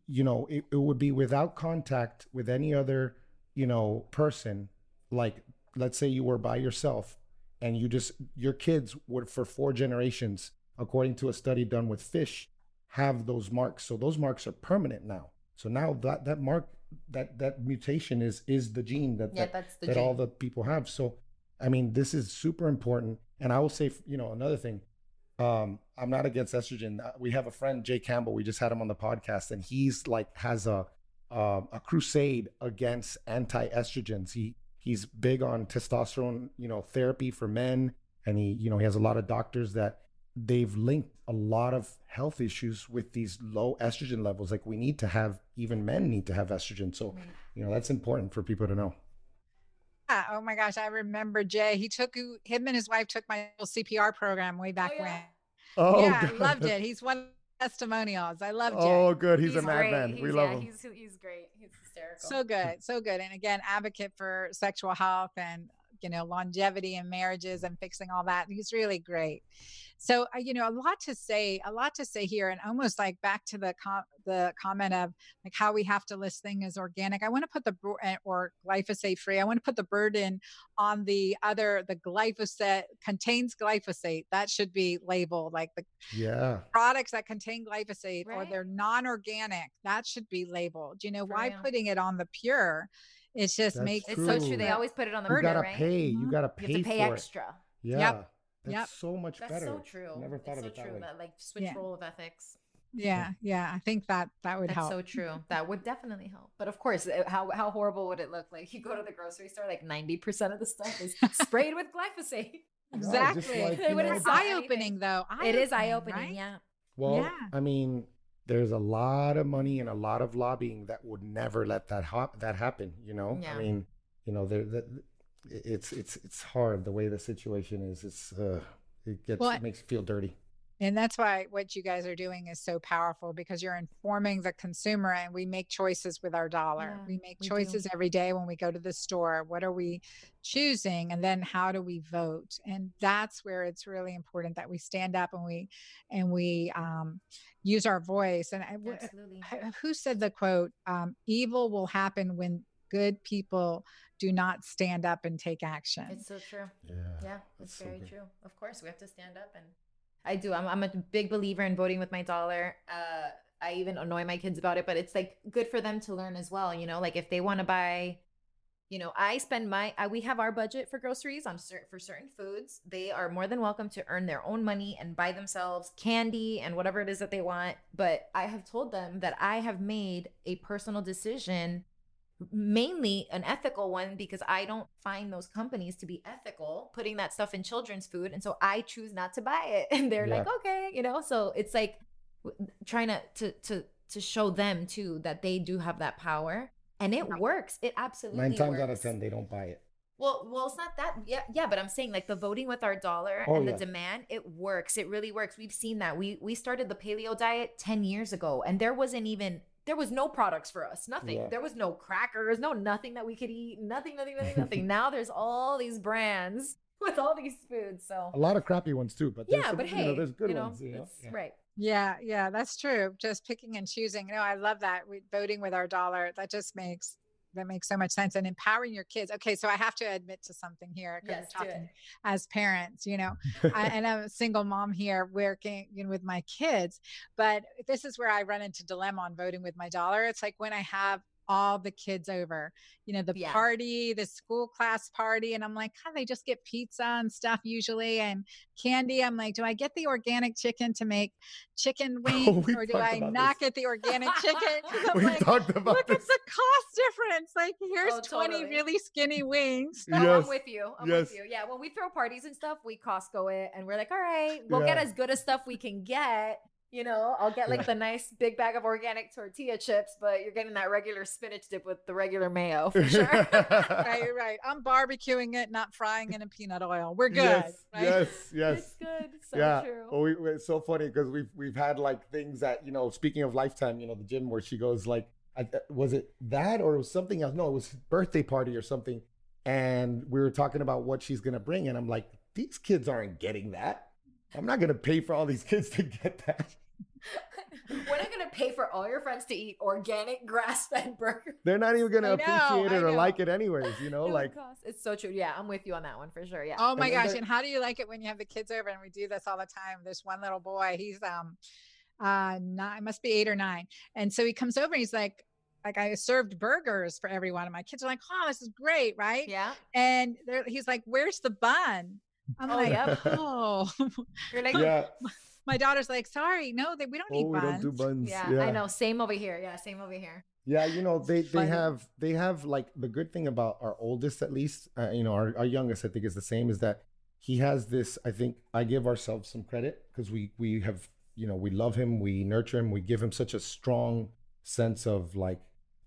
you know, it, it would be without contact with any other, you know, person. Like, let's say you were by yourself and you just, your kids would, for four generations, according to a study done with fish, have those marks. So those marks are permanent now. So now that, that mark, that, that mutation is, is the gene that, Yeah, that, that's the that all the people have. So, I mean, this is super important. And I will say, you know, another thing, um, I'm not against estrogen. Uh, We have a friend, Jay Campbell. We just had him on the podcast, and he's like has a uh, a crusade against anti-estrogens. He he's big on testosterone, you know, therapy for men, and he you know he has a lot of doctors that they've linked a lot of health issues with these low estrogen levels. Like we need to have even men need to have estrogen. So Right. you know that's important for people to know. Yeah. Oh my gosh, I remember Jay. He took him and his wife took my little CPR program way back yeah? when. Oh, yeah, I loved it. He's one of the testimonials. I love Jay. Oh, good. He's, a madman. He's, We yeah, love him. He's, he's great. He's hysterical. so good so good and again advocate for sexual health and you know longevity in marriages and fixing all that he's really great so uh, you know a lot to say a lot to say here and almost like back to the com- the comment of like how we have to list things as organic i want to put the bur- uh, or glyphosate free i want to put the burden on the other the glyphosate contains glyphosate that should be labeled like the Yeah. products that contain glyphosate or they're non-organic that should be labeled you know For why real. putting it on the pure it just That's makes It's so true. True. They always put it on the You burden, gotta right? pay. You Mhm. gotta You pay, have to pay for extra. it. Yeah. Yep. That's Yep. so much better. That's better. so true. Never thought it's of so it that true. way. That like switch Yeah. role of ethics. yeah yeah i think that that would That's help so true. That would definitely help. But of course, uh, how how horrible would it look? Like you go to the grocery store, like ninety percent of the stuff is sprayed with glyphosate. No, just exactly like, They you wouldn't know, stop eye opening though it is eye eye-opening, right? Yeah. Well, Yeah. I mean, there's a lot of money and a lot of lobbying that would never let that hop that happen. You know, Yeah. I mean, you know, there that it's it's it's hard the way the situation is. It's uh, it gets Well, it makes you feel dirty. And that's why what you guys are doing is so powerful because you're informing the consumer and we make choices with our dollar. Yeah, we make we do. choices every day when we go to the store. What are we choosing? And then how do we vote? And that's where it's really important that we stand up and we and we um, use our voice. And I, w- Absolutely. h- who said the quote, um, evil will happen when good people do not stand up and take action. It's so true. Yeah. Yeah, it's That's so very good. true. Of course, we have to stand up and I do. I'm I'm a big believer in voting with my dollar. Uh I even annoy my kids about it, but it's like good for them to learn as well, you know? Like if they want to buy you know, I spend my I, we have our budget for groceries on cer- for certain foods. They are more than welcome to earn their own money and buy themselves candy and whatever it is that they want, but I have told them that I have made a personal decision mainly an ethical one because I don't find those companies to be ethical putting that stuff in children's food and so I choose not to buy it and they're like okay you know so it's like trying to to to to show them too that they do have that power and it works it absolutely Nine times out of ten, they don't buy it. Well, well, it's not that. Yeah, yeah, but I'm saying like the voting with our dollar Oh, and the yeah. demand, it works. It really works. We've seen that. We we started the paleo diet 10 years ago and there wasn't even there was no products for us. Nothing. Yeah. There was no crackers, no nothing that we could eat. Nothing, nothing, nothing, nothing. now there's all these brands with all these foods. So A lot of crappy ones too, but yeah, some, but you hey, know, there's good you know, ones. You know? it's Yeah. right. Yeah, yeah, that's true. Just picking and choosing. No, I love that. We, voting with our dollar. That just makes that makes so much sense. And empowering your kids. Okay, so I have to admit to something here because Yes, we're do it. talking as parents. You know, I, and I'm a single mom here working you know, with my kids. But this is where I run into dilemma on voting with my dollar. It's like when I have all the kids over, you know, the Yeah. party, the school class party, and I'm like, God, they just get pizza and stuff usually, and candy. I'm like, do I get the organic chicken to make chicken wings, we or do I about not this. get the organic chicken? We like, talked about look this. at the cost difference. Like, here's Oh, 20 totally. really skinny wings. No, Yes, I'm with you. I'm yes. with you. Yeah, when we throw parties and stuff, we Costco it, and we're like, all right, we'll get as good as stuff we can get. You know, I'll get like the nice big bag of organic tortilla chips, but you're getting that regular spinach dip with the regular mayo for sure. right, you're right. I'm barbecuing it, not frying it in peanut oil. We're good. Yes, right? yes, yes. It's good. So yeah. true. Well, we, it's so funny because we've we've had like things that you know. Speaking of lifetime, you know, the gym where she goes like, I, uh, was it that or it was something else? No, it was birthday party or something, and we were talking about what she's gonna bring, and I'm like, these kids aren't getting that. I'm not gonna pay for all these kids to get that. We're not gonna pay for all your friends to eat organic grass-fed burgers. They're not even gonna appreciate it or like it anyways. You know, It like cost- it's so true. Yeah, I'm with you on that one for sure. Yeah. Oh my And gosh. And how do you like it when you have the kids over? And we do this all the time. There's one little boy, he's um uh nine, must be eight or nine. And so he comes over and he's like, like I served burgers for everyone. And my kids are like, oh, this is great, right? Yeah. And they're, he's like, where's the bun? I'm Oh, like, yep. oh, You're like, yeah. my daughter's like, sorry, no, they, we don't Oh, eat we buns. don't do buns. yeah, I know. Same over here. Yeah, same over here. Yeah, you know they they Funny. have they have like the good thing about our oldest at least, uh, you know our, our youngest I think is the same is that he has this. I think I give ourselves some credit because we we have you know we love him, we nurture him, we give him such a strong sense of like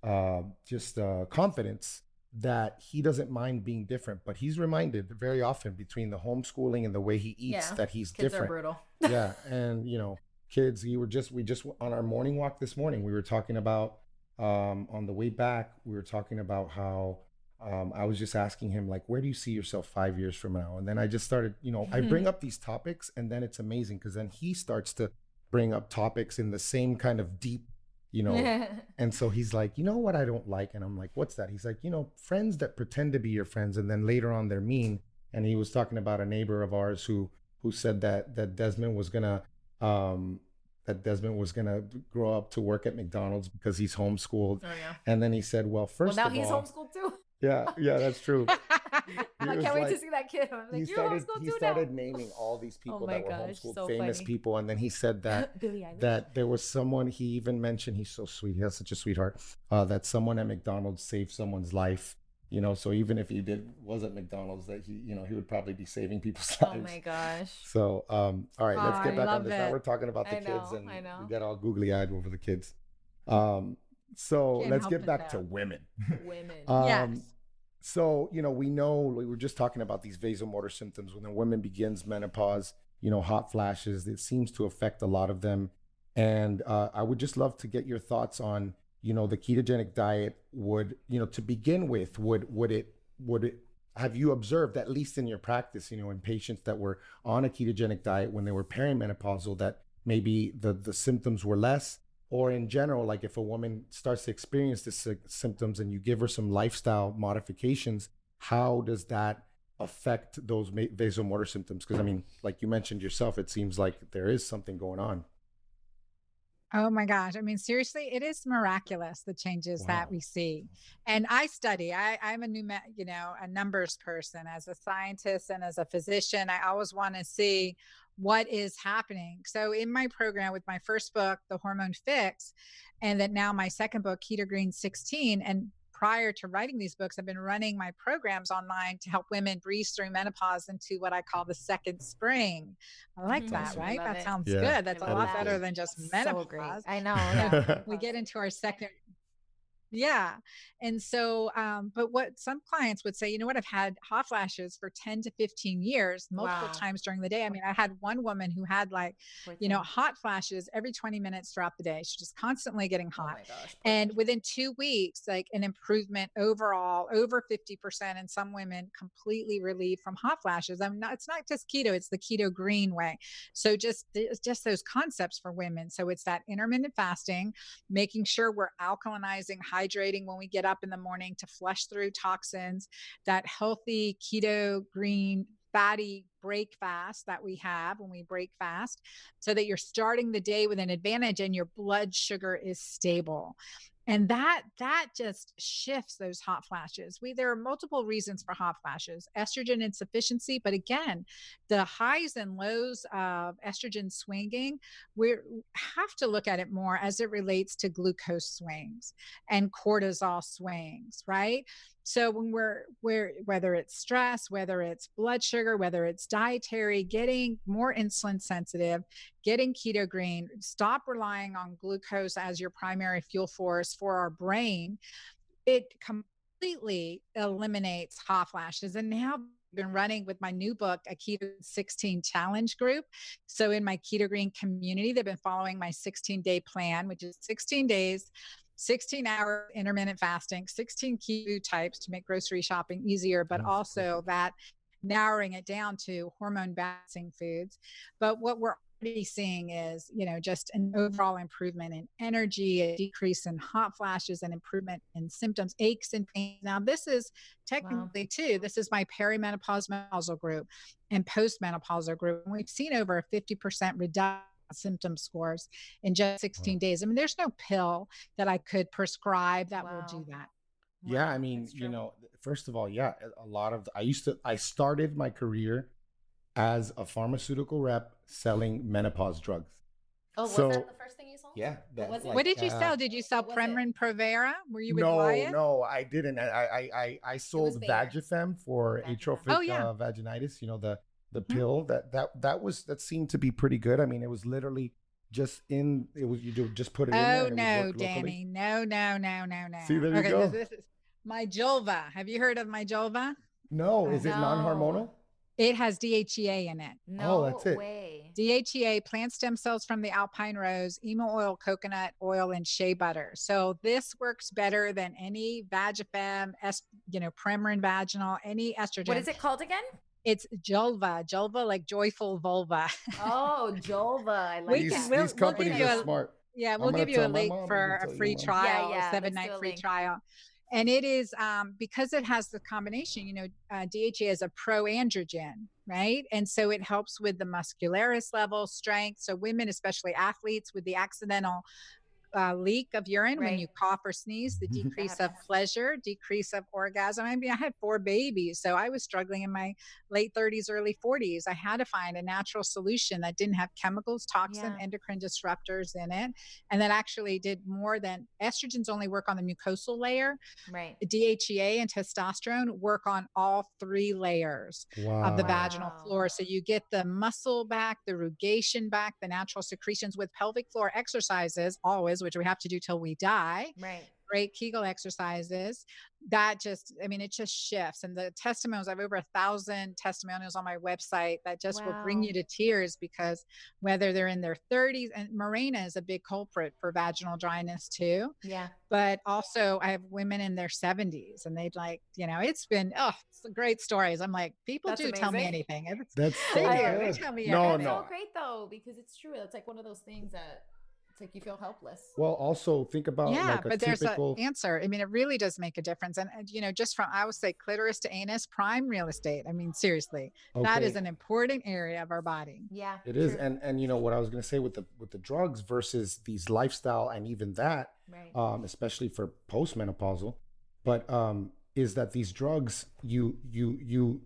uh, just uh, confidence that he doesn't mind being different. But he's reminded very often between the homeschooling and the way he eats Yeah, that he's Kids different are brutal. yeah and you know kids you were just we just on our morning walk this morning we were talking about um on the way back we were talking about how um i was just asking him like where do you see yourself five years from now and then i just started you know i bring up these topics and then it's amazing because then he starts to bring up topics in the same kind of deep you know and so he's like, you know what I don't like? And I'm like, what's that? He's like, you know, friends that pretend to be your friends and then later on they're mean. And he was talking about a neighbor of ours who who said that that Desmond was gonna um that Desmond was gonna grow up to work at McDonald's because he's homeschooled. Oh yeah. And then he said, well, first Well, now he's all, homeschooled too. yeah, yeah, that's true. He I can't wait to see that kid. I'm like, he you're started homeschooled he too started now. naming all these people Oh that were gosh, homeschooled, so famous funny. people, and then he said that that there was someone he even mentioned he's so sweet he has such a sweetheart uh, that someone at mcdonald's saved someone's life you know so even if he did was at mcdonald's that he you know he would probably be saving people's lives. Oh my gosh. so um all right let's Oh, get back on love this now we're talking about the I kids know, and we get all googly eyed over the kids um so Can't let's get back to women Women. um Yes. So, you know, we know we were just talking about these vasomotor symptoms when a woman begins menopause, you know, hot flashes, it seems to affect a lot of them. And uh, I would just love to get your thoughts on, you know, the ketogenic diet would, you know, to begin with, would would it would it have you observed at least in your practice, you know, in patients that were on a ketogenic diet when they were perimenopausal that maybe the the symptoms were less or in general like if a woman starts to experience the symptoms and you give her some lifestyle modifications how does that affect those vasomotor symptoms because i mean like you mentioned yourself it seems like there is something going on Oh my gosh. I mean, seriously, it is miraculous the changes Wow. that we see. And I study, I, I'm a new, you know, a numbers person as a scientist and as a physician. I always want to see what is happening. So in my program with my first book, The Hormone Fix, and then now my second book, Keto Green 16, and prior to writing these books, I've been running my programs online to help women breeze through menopause into what I call the second spring. I like Mhm. that, right? That it. sounds Yeah. good. That's I a lot that. better than just menopause. great. I know. Yeah. we get into our second yeah and so um but what some clients would say you know what? I've had hot flashes for 10 to 15 years multiple Wow. times during the day. I mean i had one woman who had like you know hot flashes every 20 minutes throughout the day. She's just constantly getting Oh hot my gosh. and within two weeks like an improvement overall over 50% and some women completely relieved from hot flashes. I'm not it's not just keto it's the keto green way. So just just those concepts for women. So it's that intermittent fasting making sure we're alkalinizing hydrating when we get up in the morning to flush through toxins that healthy keto green fatty break fast that we have when we break fast so that you're starting the day with an advantage and your blood sugar is stable and that that just shifts those hot flashes. We there are multiple reasons for hot flashes estrogen insufficiency but again the highs and lows of estrogen swinging we have to look at it more as it relates to glucose swings and cortisol swings right so when we're we're whether it's stress whether it's blood sugar whether it's dietary getting more insulin sensitive getting keto green stop relying on glucose as your primary fuel source for our brain it completely eliminates hot flashes. And now I've been running with my new book a keto 16 challenge group. So in my keto green community they've been following my 16 day plan which is 16 days 16 hour intermittent fasting 16 keto types to make grocery shopping easier but That's also that narrowing it down to hormone balancing foods. But what we're already seeing is you know just an overall improvement in energy a decrease in hot flashes and improvement in symptoms aches and pains. Now this is technically too this is my perimenopause menopausal group and postmenopausal group and we've seen over a 50% reduction symptom scores in just 16 days i mean there's no pill that i could prescribe that will do Wow. that yeah Wow, i mean that's you true. know first of all yeah a lot of i used to i started my career as a pharmaceutical rep selling menopause drugs Oh, was so- that the first thing you sold? yeah that, was like, what did you uh, sell did you sell what was it? premarin provera were you with no, Wyeth? no, I didn't. I I I, I sold Bayer. Vagifem for Vagifem. atrophic Oh, yeah. uh, vaginitis. You know the the Mhm. pill that that that was that seemed to be pretty good. I mean, it was literally just in. It was you do just put it in there. Oh and it would no, work locally. Danny. No, no, no, no, no. See, there you go. This, this is my Julva. Have you heard of my Julva? No, is it non-hormonal? It has DHEA in it. No that's it. way. DHEA, plant stem cells from the alpine rose, emu oil, coconut oil, and shea butter. So this works better than any Vagifem, es- you know, Premarin vaginal, any estrogen. What is it called again? It's Julva, Julva like joyful vulva. Oh, Julva. I like We These, can- that. we'll- these we'll companies are a- smart. Yeah, we'll give you a link for a free trial, Yeah, yeah, a seven night free link. trial. And it is um, because it has the combination, you know, uh, DHA is a pro androgen, right? And so it helps with the muscularis level, strength. So women, especially athletes, with the accidental uh, leak of urine when you cough or sneeze, the decrease of pleasure, decrease of orgasm. I mean, I had four babies, so I was struggling in my late 30s, early 40s. I had to find a natural solution that didn't have chemicals, toxin, Yeah. endocrine disruptors in it, and that actually did more than estrogens only work on the mucosal layer. Right. DHEA and testosterone work on all three layers Wow. of the vaginal floor. So you get the muscle back, the rugation back, the natural secretions with pelvic floor exercises, always, which we have to do till we die. Right. great Kegel exercises, that just, I mean, it just shifts. And the testimonials, I have over a thousand testimonials on my website that just wow. will bring you to tears because whether they're in their 30s, and Mirena is a big culprit for vaginal dryness too. Yeah. But also, I have women in their 70s and they'd like, you know, it's been, oh, it's great stories. I'm like, people That's do amazing. tell me anything. It's, That's so they good. They tell me no, everything. no. It's so great though, because it's true. It's like one of those things that it's like you feel helpless. Well, also think about yeah, like but there's an answer. I mean, it really does make a difference. And, and, you know, just from I would say clitoris to anus, prime real estate. I mean, seriously, okay. that is an important area of our body. Yeah, it is. And and you know what I was going to say with the with the drugs versus these lifestyle and even that, right. um, especially for postmenopausal, but um, is that these drugs you you you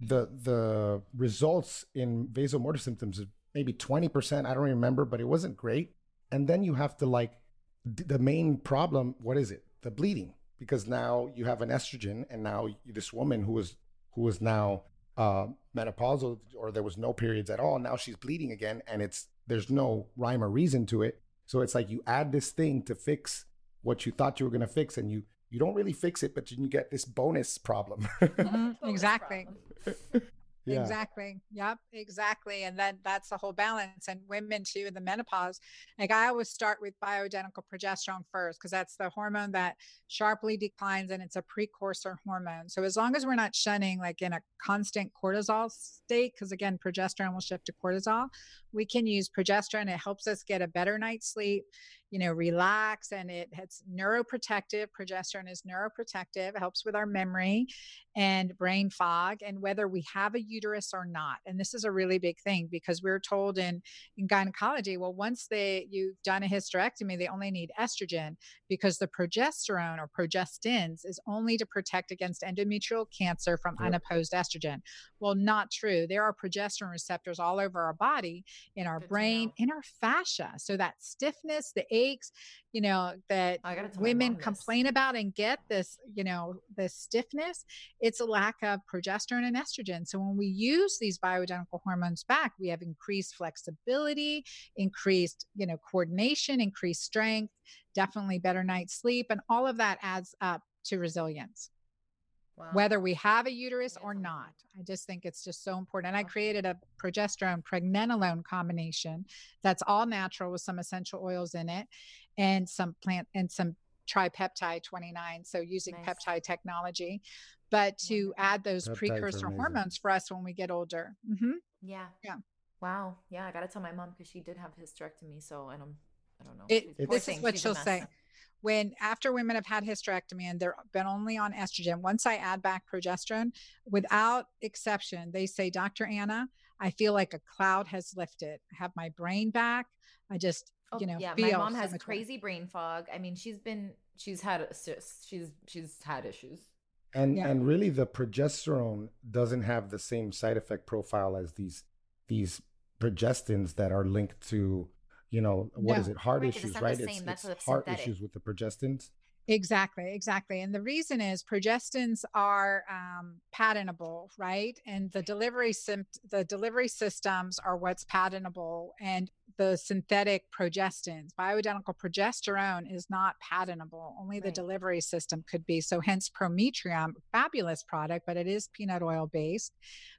the the results in vasomotor symptoms maybe 20%. I don't remember, but it wasn't great. And then you have to like the main problem, what is it? The bleeding. Because now you have an estrogen and now this woman who was who was now uh, menopausal or there was no periods at all, now she's bleeding again and it's there's no rhyme or reason to it. So it's like you add this thing to fix what you thought you were going to fix and you you don't really fix it, but you get this bonus problem. mm-hmm, exactly. Yeah. Exactly. Yep. Exactly. And then that's the whole balance. And women too in the menopause, like I always start with bioidentical progesterone first because that's the hormone that sharply declines and it's a precursor hormone. So as long as we're not shunning like in a constant cortisol state, because again, progesterone will shift to cortisol, we can use progesterone. It helps us get a better night's sleep you know, relax and it, it's neuroprotective. Progesterone is neuroprotective, it helps with our memory and brain fog and whether we have a uterus or not. And this is a really big thing because we're told in, in gynecology, well, once they you've done a hysterectomy, they only need estrogen because the progesterone or progestins is only to protect against endometrial cancer from yep. unopposed estrogen. Well, not true. There are progesterone receptors all over our body, in our Good brain, in our fascia. So that stiffness, the aches, you know, that women complain about and get this, you know, this stiffness, it's a lack of progesterone and estrogen. So when we use these bioidentical hormones back, we have increased flexibility, increased, you know, coordination, increased strength, definitely better night's sleep, and all of that adds up to resilience. Wow. Whether we have a uterus or not, I just think it's just so important. And I created a progesterone pregnenolone combination that's all natural with some essential oils in it and some plant and some tripeptide 29 so using nice. peptide technology but to add those Peptides precursor hormones for us when we get older. Mm-hmm. yeah. Yeah. Wow. Yeah i gotta tell my mom because she did have hysterectomy so i don't i don't know. It, this is what She's she'll say when after women have had hysterectomy and they're been only on estrogen, once I add back progesterone, without exception, they say, Dr. Anna, I feel like a cloud has lifted. I have my brain back. I just, oh, you know, yeah. my mom has crazy brain fog. I mean, she's been, she's had, she's, she's had issues. And yeah. and really, the progesterone doesn't have the same side effect profile as these these progestins that are linked to you know, what is it? Heart right, issues, right? It's, it's heart issues with the progestins. Exactly, exactly. And the reason is progestins are um, patentable, right? And the delivery sim- the delivery systems are what's patentable, and the synthetic progestins, bioidentical progesterone, is not patentable. Only right. the delivery system could be. So, hence, Prometrium, fabulous product, but it is peanut oil based.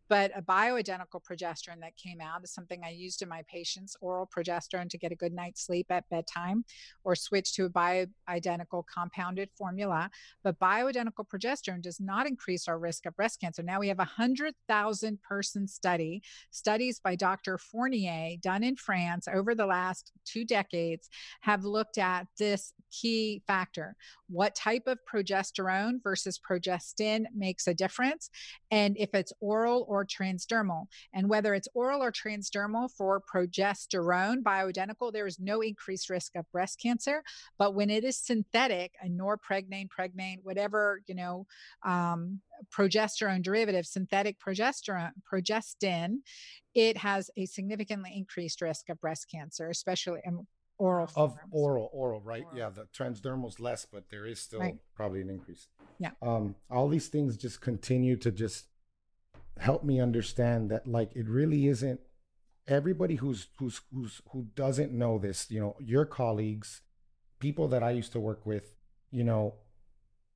But a bioidentical progesterone that came out is something I used in my patients, oral progesterone to get a good night's sleep at bedtime, or switch to a bioidentical compounded formula. But bioidentical progesterone does not increase our risk of breast cancer. Now we have a 100,000 person study, studies by Dr. Fournier done in France over the last two decades have looked at this key factor. What type of progesterone versus progestin makes a difference? And if it's oral or transdermal. And whether it's oral or transdermal for progesterone, bioidentical, there is no increased risk of breast cancer. But when it is synthetic, a norpregnane, pregnane, whatever, you know, um, progesterone derivative, synthetic progesterone, progestin, it has a significantly increased risk of breast cancer, especially in oral of forms. oral oral right oral. yeah the transdermal's less but there is still right. probably an increase yeah um all these things just continue to just help me understand that like it really isn't everybody who's who's who's who doesn't know this you know your colleagues people that i used to work with you know,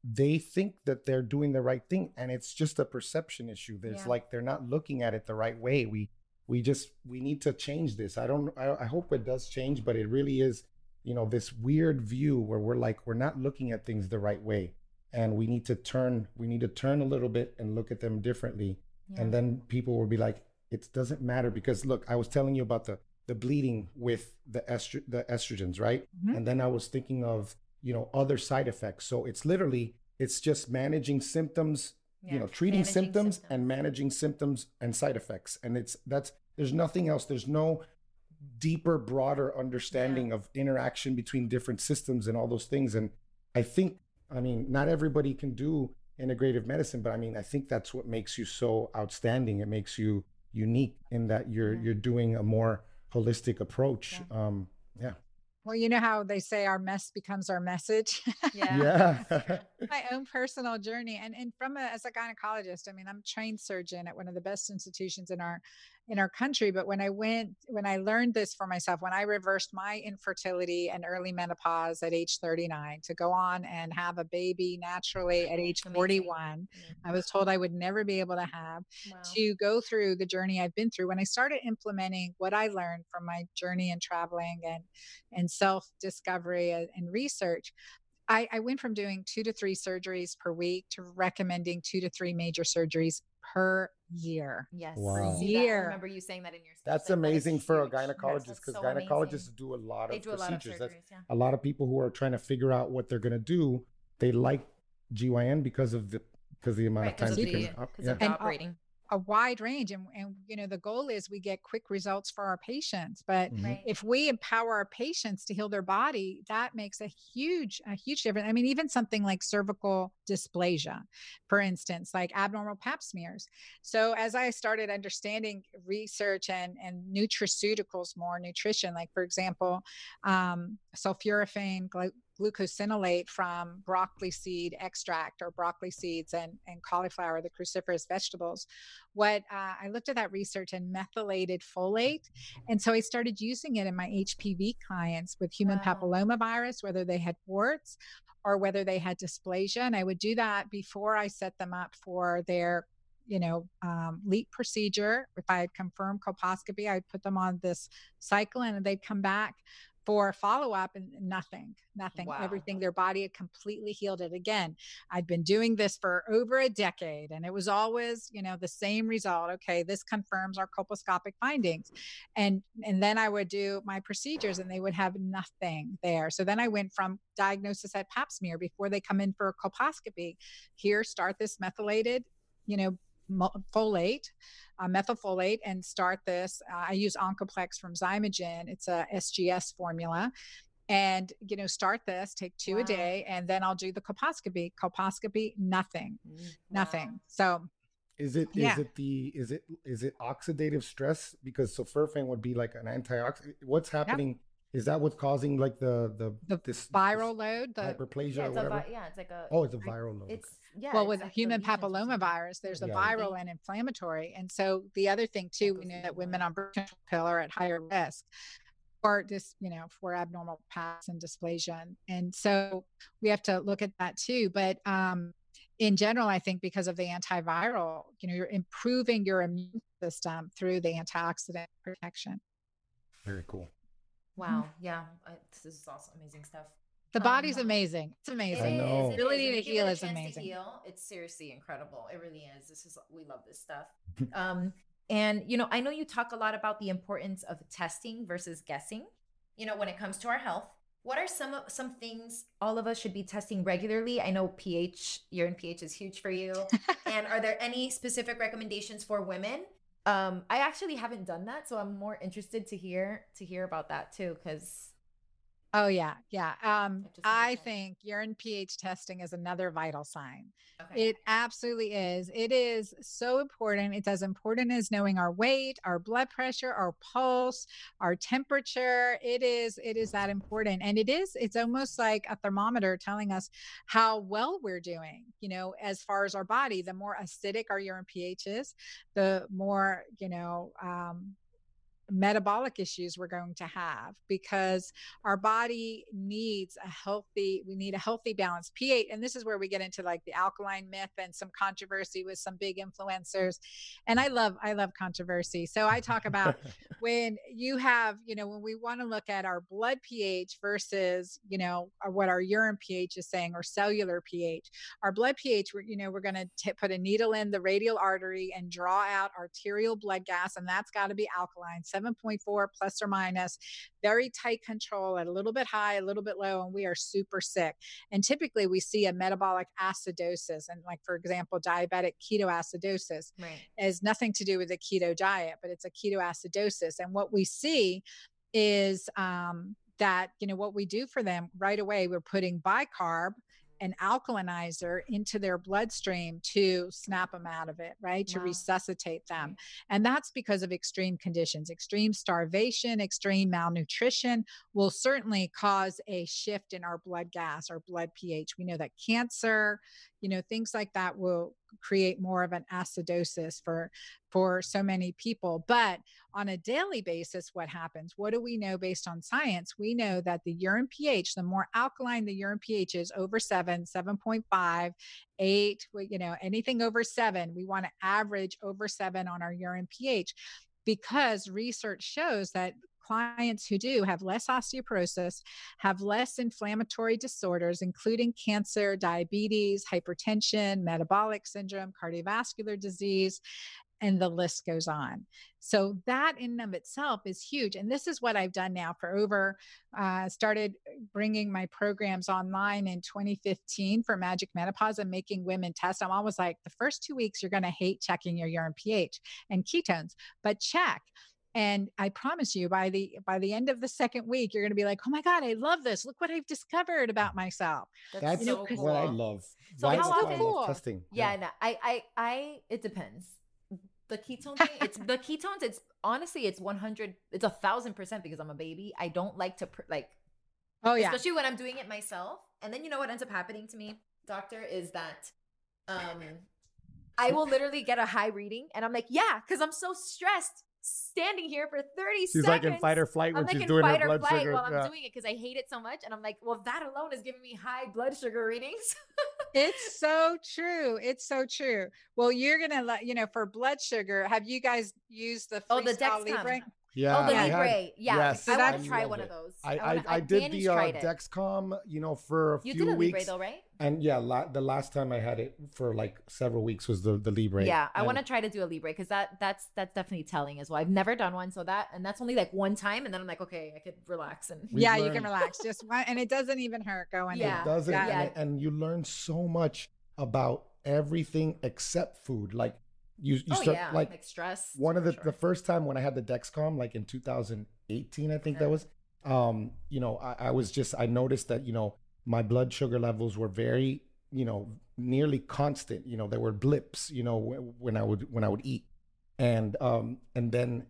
they think that they're doing the right thing and it's just a perception issue. There's Yeah. like they're not looking at it the right way. We we just we need to change this. I don't I, I hope it does change, but it really is, you know, this weird view where we're like we're not looking at things the right way. And we need to turn we need to turn a little bit and look at them differently. And then people will be like, it doesn't matter because look, I was telling you about the the bleeding with the estro- the estrogens, right? Mhm. And then I was thinking of you know other side effects. So it's literally it's just managing symptoms, you know, treating symptoms, symptoms. and managing symptoms and side effects. And it's that's there's nothing else. There's no deeper, broader understanding of interaction between different systems and all those things. And I think, I mean, not everybody can do integrative medicine, but I mean, I think that's what makes you so outstanding. It makes you unique in that you're Yeah. you're doing a more holistic approach. Um, yeah. Well, you know how they say our mess becomes our message. Yeah. Yeah. my own personal journey and and from a, as a gynecologist i mean i'm a trained surgeon at one of the best institutions in our in our country but when i went when i learned this for myself when i reversed my infertility and early menopause at age 39 to go on and have a baby naturally at age Amazing. 41 i was told mm-hmm. i would never be able to have Wow. to go through the journey I've been through. When I started implementing what I learned from my journey in traveling and and self discovery and, and research, I, I went from doing two to three surgeries per week to recommending two to three major surgeries per year. Yes. Wow. See that? I Year. remember you saying that in your speech. That's like, that is amazing for a huge. Yes, gynecologist that's because so gynecologists amazing. do a lot of They of do a lot of surgeries. Yeah. a lot of people who are trying to figure out what they're gonna do. They like GYN because of the because the amount Right, of time because you of can. the, up- 'cause yeah. of And, uh, operating. A wide range. And, and you know, the goal is we get quick results for our patients. But Mhm. Right. if we empower our patients to heal their body, that makes a huge, a huge difference. I mean, even something like cervical dysplasia, for instance, like abnormal pap smears. So as I started understanding research and and nutraceuticals more, nutrition, like for example, um, sulforaphane, glu- glucosinolate from broccoli seed extract or broccoli seeds and, and cauliflower, the cruciferous vegetables. What uh, I looked at that research and methylated folate. And so I started using it in my HPV clients with human Wow. papillomavirus, whether they had warts or whether they had dysplasia. And I would do that before I set them up for their you know, um, LEEP procedure. If I had confirmed colposcopy, I'd put them on this cycle and they'd come back for follow up and nothing, nothing, Wow. everything. Their body had completely healed it again. I'd been doing this for over a decade and it was always, you know, the same result. Okay, this confirms our colposcopic findings. And and then I would do my procedures and they would have nothing there. So then I went from diagnosis at pap smear before they come in for a colposcopy. Here, start this methylated, you know, folate, uh, methylfolate, and start this. Uh, I use Oncoplex from Xymogen. It's a SGS formula. And you know, start this, take two Wow. a day, and then I'll do the colposcopy. Colposcopy, nothing, Mm, nothing. So Is it is Yeah. it the is it is it oxidative stress because sulforaphane would be like an antioxidant? What's happening? Is that what's causing like the the The this viral load, the hyperplasia Yeah, or it's a whatever? vi- yeah, it's like a. oh, it's a viral load. It's yeah. well with like the human lesions or papillomavirus there's a Yeah. viral and inflammatory and so the other thing too we know that women on birth control pill are at higher risk for this you know for abnormal paps and dysplasia and, and so we have to look at that too but um in general i think because of the antiviral you know you're improving your immune system through the antioxidant protection Very cool. Wow. Yeah. I, this is also amazing stuff. the body's Um, amazing it's amazing I is, know. it Ability is. to When you give heal is chance to amazing. heal, it's seriously incredible. It really is. This is we love this stuff. um, and you know, I know you talk a lot about the importance of testing versus guessing. You know, when it comes to our health, what are some of some things all of us should be testing regularly? I know pH, urine pH is huge for you. and are there any specific recommendations for women? Um, I actually haven't done that, so I'm more interested to hear to hear about that too, because oh yeah yeah um i think urine ph testing is another vital sign okay. It absolutely is. It is so important. It's as important as knowing our weight, our blood pressure, our pulse, our temperature. It is it is that important. And it is it's almost like a thermometer telling us how well we're doing, you know, as far as our body. The more acidic our urine pH is, the more, you know, um metabolic issues we're going to have because our body needs a healthy we need a healthy balance. pH and this is where we get into like the alkaline myth and some controversy with some big influencers and I love I love controversy. So I talk about when you have you know when we want to look at our blood pH versus you know uh, what our urine pH is saying or cellular pH our blood pH we're you know we're going to put a needle in the radial artery and draw out arterial blood gas and that's got to be alkaline 7.4 plus or minus, very tight control at a little bit high, a little bit low, and we are super sick. And typically we see a metabolic acidosis. And like, for example, diabetic ketoacidosis right. has nothing to do with the keto diet, but it's a ketoacidosis. And what we see is um, that, you know, what we do for them right away, we're putting bicarb an alkalinizer into their bloodstream to snap them out of it, right? To resuscitate them. And that's because of extreme conditions. Extreme starvation, extreme malnutrition will certainly cause a shift in our blood gas, our blood pH. We know that cancer, you know things like that will create more of an acidosis for for so many people. But on a daily basis what happens? What do we know based on science? We know that the urine ph the more alkaline the urine ph is over 7 7.5 8 you know anything over 7 we want to average over 7 on our urine ph because research shows that clients who do have less osteoporosis, have less inflammatory disorders, including cancer, diabetes, hypertension, metabolic syndrome, cardiovascular disease, and the list goes on. So that in and of itself is huge. And this is what I've done now for over, uh, started bringing my programs online in 2015 for Magic Menopause and making women test. I'm always like, the first two weeks, you're going to hate checking your urine pH and ketones, but check and i promise you by the by the end of the second week you're going to be like oh my god i love this. Look what i've discovered about myself that's, so cool. what i love. So how often cool. testing? Yeah, yeah. No, I, I i it depends. The ketone thing it's the ketones it's honestly it's 100 it's a thousand percent because i'm a baby. I don't like to like oh yeah. especially when i'm doing it myself. And then you know what ends up happening to me doctor is that um I will literally get a high reading and I'm like, yeah, because I'm so stressed standing here for 30 she's seconds. She's like in fight or flight when I'm she's like doing fight her blood flight sugar. While I'm doing it because I hate it so much. And I'm like, well, that alone is giving me high blood sugar readings. it's so true. It's so true. Well, you're gonna let you know for blood sugar. Have you guys used the oh the Dexcom? Libre? Yeah. Oh, the Libre. Had, yeah. Yes, I want to try one it. of those. I I, I, I did the uh, Dexcom, you know, for a you few did a weeks. Libre though, right? And yeah, la- the last time I had it for like several weeks was the the Libre. Yeah, I want to try to do a Libre because that that's that's definitely telling as well. I've never done one, so that and that's only like one time, and then I'm like, okay, I could relax and yeah, learned, you can relax just one, and it doesn't even hurt going. Yeah, it doesn't, yeah. And, and you learn so much about everything except food, like you you oh, start yeah. like, like, stress. One of the sure. the first time when I had the Dexcom, like in 2018, I think that was. Um, you know, I, I was just I noticed that you know my blood sugar levels were very you know nearly constant. You know, there were blips. You know, when I would when I would eat, and um, and then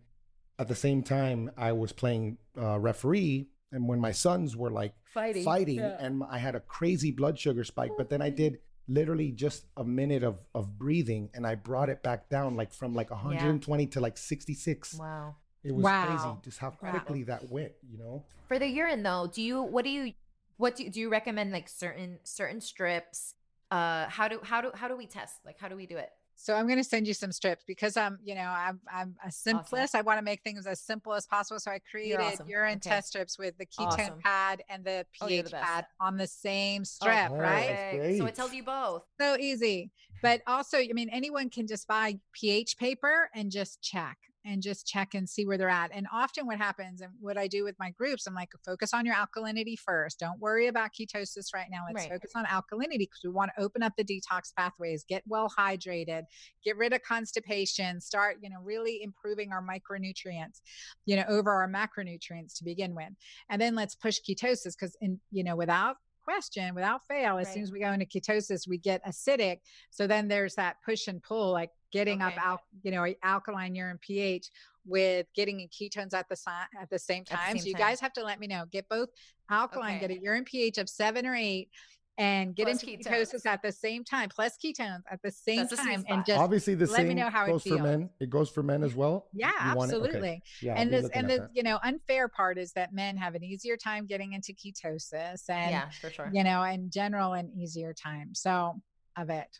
at the same time I was playing uh, referee, and when my sons were like fighting, fighting, yeah. and I had a crazy blood sugar spike, but then I did literally just a minute of of breathing and I brought it back down like from like 120 yeah. to like 66. Wow. It was wow. crazy just how quickly wow. that went, you know. For the urine though, do you what do you what do you, do you recommend like certain certain strips? Uh how do how do how do we test? Like how do we do it? So I'm going to send you some strips because I'm, you know, I'm I'm a simplest. Awesome. I want to make things as simple as possible. So I created awesome. urine okay. test strips with the ketone awesome. pad and the pH oh, the pad on the same strip, oh, right? So it tells you both. So easy. But also, I mean, anyone can just buy pH paper and just check and just check and see where they're at. And often what happens and what I do with my groups, I'm like, focus on your alkalinity first. Don't worry about ketosis right now. Let's right. focus on alkalinity because we want to open up the detox pathways, get well hydrated, get rid of constipation, start, you know, really improving our micronutrients, you know, over our macronutrients to begin with. And then let's push ketosis because in, you know, without question without fail as right. soon as we go into ketosis we get acidic so then there's that push and pull like getting okay. up al- you know alkaline urine pH with getting in ketones at the at the same time. The same so you time. guys have to let me know. Get both alkaline, okay. get a urine pH of seven or eight, and get Plus into ketones. ketosis at the same time, plus ketones at the same That's the sweet time, and just Obviously, the let me know how it goes for feels. men. It goes for men as well. yeah, You want it? Okay. absolutely. Yeah, and this and at the that. you know unfair part is that men have an easier time getting into ketosis and yeah, for sure. you know in general an easier time. So of it,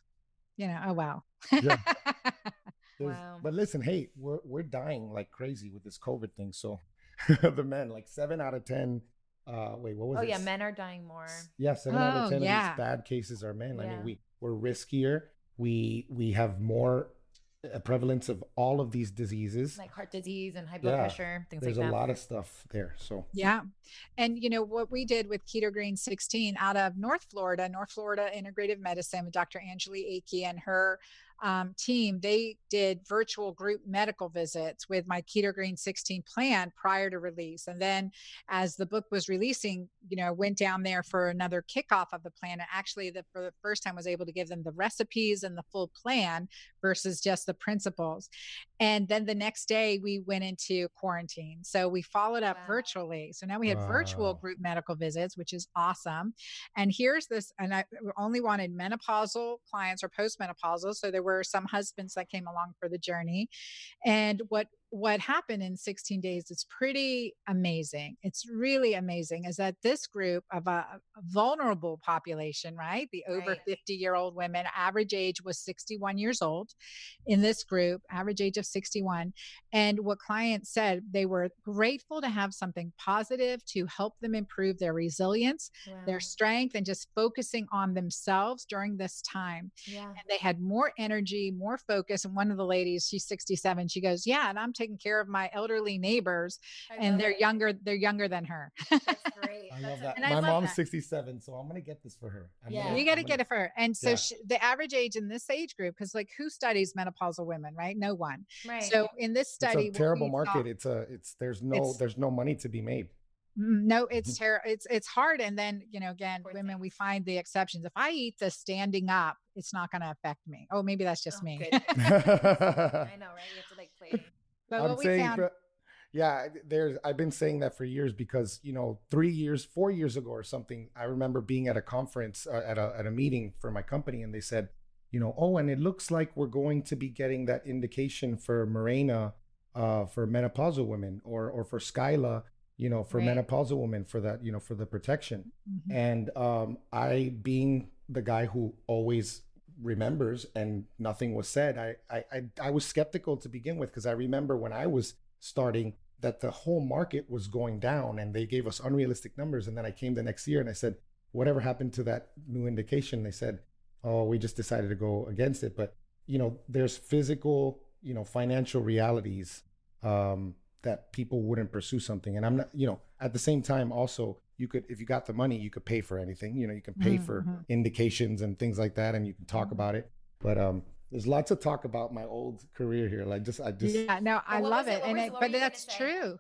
you know. Oh wow. Yeah. Wow. But listen, hey, we're we're dying like crazy with this COVID thing. So the men, like seven out of ten. Uh, wait, what was Oh it? yeah, men are dying more. Yeah, seven out Oh, of ten yeah. of these bad cases are men. I Yeah. mean, we we're riskier. We we have more uh, prevalence of all of these diseases. Like heart disease and high blood Yeah, pressure, things There's like a lot of stuff there. So Yeah. And you know what we did with Keto Green 16 out of North Florida, North Florida Integrative Medicine with Dr. Angeli Akey and her um, team, they did virtual group medical visits with my Keto Green 16 plan prior to release. And then as the book was releasing, you know, went down there for another kickoff of the plan. And actually, the, for the first time, was able to give them the recipes and the full plan versus just the principles. And then the next day, we went into quarantine. So we followed up Wow. virtually. So now we had virtual group medical visits, which is awesome. And here's this, and I only wanted menopausal clients or postmenopausal. So there were some husbands that came along for the journey. And what what happened in 16 days is pretty amazing. It's really amazing is that this group of a, a vulnerable population, right? The over Right. 50 year old women, average age was 61 years old in this group, average age of 61. And what clients said, they were grateful to have something positive to help them improve their resilience, Wow. their strength, and just focusing on themselves during this time yeah. and they had more energy, more focus. And one of the ladies, she's 67, she goes, Yeah, and I'm taking care of my elderly neighbors, and they're it. younger, they're younger than her. That's great. I love that. And I My love mom's that. 67, 67, so I'm gonna get this for her. I'm Yeah. gonna- you got to I'm get gonna- it for her. And so Yeah. she, the average age in this age group, because like who studies menopausal women, right? No one. Right. So in this study, It's a terrible we saw- market. It's a it's there's no It's- there's no money to be made. Mm, No, it's terrible. It's it's hard. And then you know, again, Poor women, we find the exceptions. If I eat the standing up, it's not going to affect me. Oh, maybe that's just Oh, me. I know, right? You have to like play. But I'm saying, found, for- yeah, there's. I've been saying that for years because you know, three years, four years ago or something, I remember being at a conference uh, at a at a meeting for my company, and they said, you know, oh, and it looks like we're going to be getting that indication for Mirena, uh, for menopausal women, or or for Skyla, you know, for Right. menopausal women, for that, you know, for the protection. Mhm. And um, I, being the guy who always remembers and nothing was said, I I I, was skeptical to begin with because I remember when I was starting that the whole market was going down and they gave us unrealistic numbers. And then I came the next year and I said, whatever happened to that new indication? They said, oh, we just decided to go against it. But you know, there's physical, you know, financial realities um, that people wouldn't pursue something. And I'm not, you know, at the same time, also, you could, if you got the money, you could pay for anything. You know, you can pay for Mhm. indications and things like that, and you can talk Mhm. about it. But um, there's lots of talk about my old career here. Like, just I just yeah, no, I what love it? it, and it, but that's true.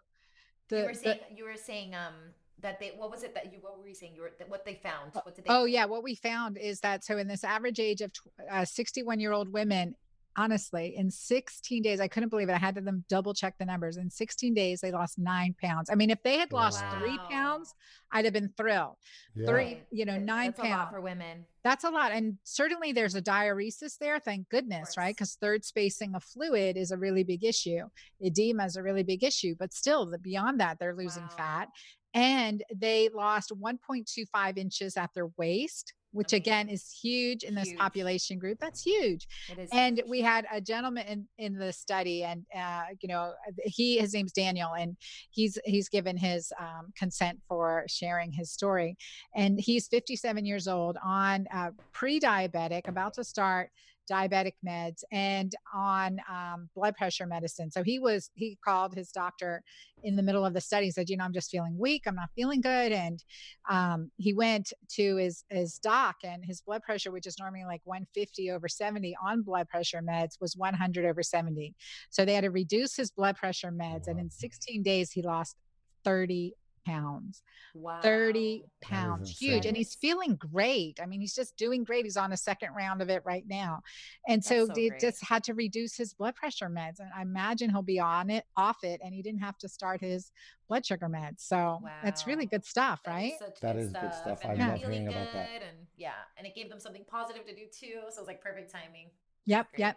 The, you were the- saying you were saying um that they what was it that you what were you saying you were that what they found what did they oh find? yeah, what we found is that so in this average age of tw- uh, 61 year old women, honestly, in 16 days, I couldn't believe it. I had to them double check the numbers. In 16 days, they lost nine pounds. I mean, if they had oh, lost three pounds, I'd have been thrilled. yeah. Three, you know, nine that's a lot pounds. for women That's a lot. And certainly there's a diuresis there, thank goodness, right? Because third spacing of fluid is a really big issue. Edema is a really big issue. But still, the, beyond that, they're losing Wow. fat. And they lost 1.25 inches at their waist, which again is huge in this Huge. population group. That's huge. it is And huge. we had a gentleman in, in the study, and uh, you know, he his name's Daniel, and he's he's given his um, consent for sharing his story. And he's 57 years old, on uh, pre-diabetic, about to start diabetic meds, and on um, blood pressure medicine. So he was he called his doctor in the middle of the study, said, you know, I'm just feeling weak, I'm not feeling good, and um, he went to his his doc, and his blood pressure, which is normally like 150 over 70 on blood pressure meds, was 100 over 70. So they had to reduce his blood pressure meds, and in 16 days he lost 30 pounds. Wow. 30 pounds, huge. And he's feeling great. I mean, he's just doing great. He's on a second round of it right now. And so, That's so they great. just had to reduce his blood pressure meds. And I imagine he'll be on it, off it, and he didn't have to start his blood sugar meds. So that's really good stuff, That is right? such That is good stuff. and I they're love feeling hearing about that. good And yeah, and it gave them something positive to do too. So it was like perfect timing. Yep, Great. yep.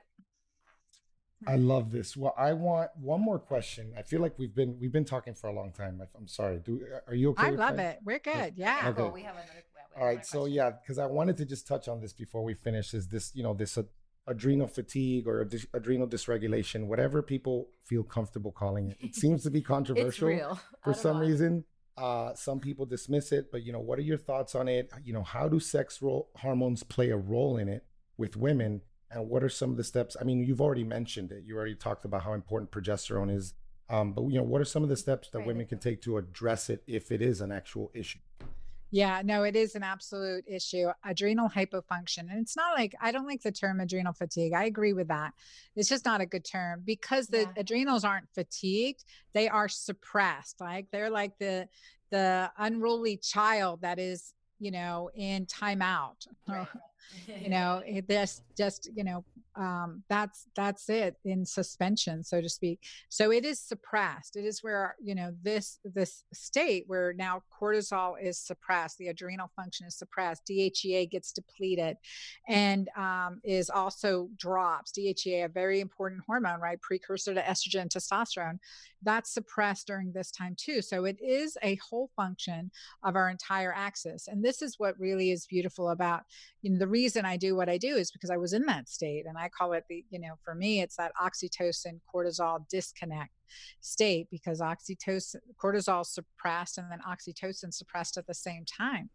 I love this. Well, I want one more question. I feel like we've been we've been talking for a long time. I- I'm sorry. Do are you okay? I love time? it. We're good. Yeah. Okay. Cool. We have another. we have All right. another So question. yeah, because I wanted to just touch on this before we finish. Is this you know this uh, adrenal fatigue or dis- adrenal dysregulation, whatever people feel comfortable calling it? It seems to be it's controversial real. for some line. reason. Uh, some people dismiss it, but you know, what are your thoughts on it? You know, how do sex ro- hormones play a role in it with women? And what are some of the steps? I mean, you've already mentioned it. You already talked about how important progesterone is. Um, but you know, what are some of the steps that Right. women can take to address it if it is an actual issue? Yeah, no, it is an absolute issue. Adrenal hypofunction. And it's not like I don't like the term adrenal fatigue. I agree with that. It's just not a good term because the Yeah. adrenals aren't fatigued, they are suppressed. Like they're like the the unruly child that is, you know, in timeout. Right. you know it- this just you know um that's that's it in suspension so to speak. So it is suppressed. It is where you know this this state where now cortisol is suppressed the adrenal function is suppressed dhea gets depleted and um, is also drops. Dhea a very important hormone right? Precursor to estrogen and testosterone. That's suppressed during this time too. So it is a whole function of our entire axis. And this is what really is beautiful about you know the reason i do what i do is because i was in that state and i call it the you know for me it's that oxytocin cortisol disconnect state because oxytocin cortisol suppressed and then oxytocin suppressed at the same time.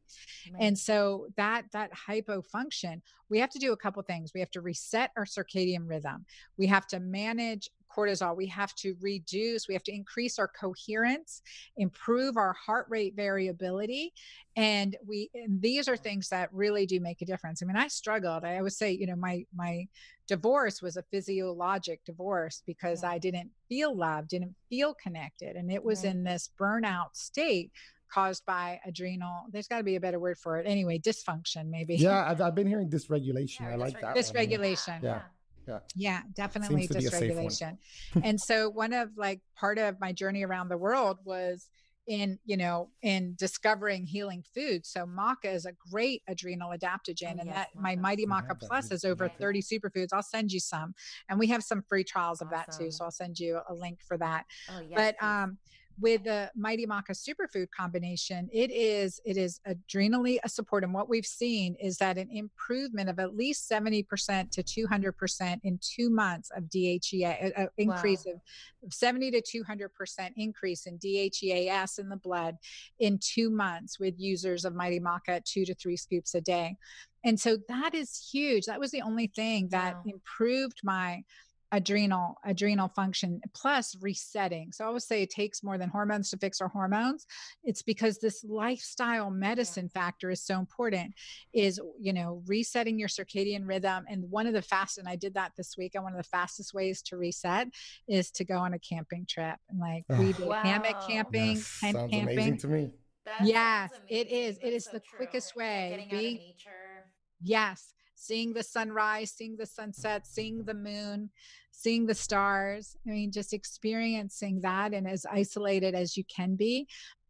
And so that that hypofunction we have to do a couple things. We have to reset our circadian rhythm. We have to manage cortisol we have to reduce we have to increase our coherence improve our heart rate variability and we and these are things that really do make a difference i mean i struggled i always say you know my my divorce was a physiologic divorce because Yeah. i didn't feel loved didn't feel connected and it was Right. in this burnout state caused by adrenal there's got to be a better word for it anyway dysfunction maybe Yeah, I've, I've been hearing dysregulation. Yeah, I like that. Dysregulation. One. Yeah. Yeah. Definitely Seems to be a safe one. dysregulation. And so one of like part of my journey around the world was in you know in discovering healing foods so maca is a great adrenal adaptogen Oh, and yes, that my mighty I maca plus I has over didn't 30 superfoods. I'll send you some. And we have some free trials of that too so i'll send you a link for that. Oh yes. but please. um with the mighty maca superfood combination it is it is adrenally a support. And what we've seen is that an improvement of at least 70% to 200% in two months of dhea a, a increase of 70 to 200% increase in dheas in the blood in two months with users of mighty maca two to three scoops a day. And so that is huge. That was the only thing that Wow. improved my adrenal adrenal function plus resetting so i always say it takes more than hormones to fix our hormones it's because this lifestyle medicine factor is so important is you know resetting your circadian rhythm and one of the fast and i did that this week and one of the fastest ways to reset is to go on a camping trip and like we did hammock Wow. camping Yes, tent sounds camping amazing to me. That yes, sounds it amazing. is. It That's is so the true. quickest way. Getting out of nature. Yes. Seeing the sunrise, seeing the sunset, seeing the moon, seeing the stars. I mean, just experiencing that and as isolated as you can be.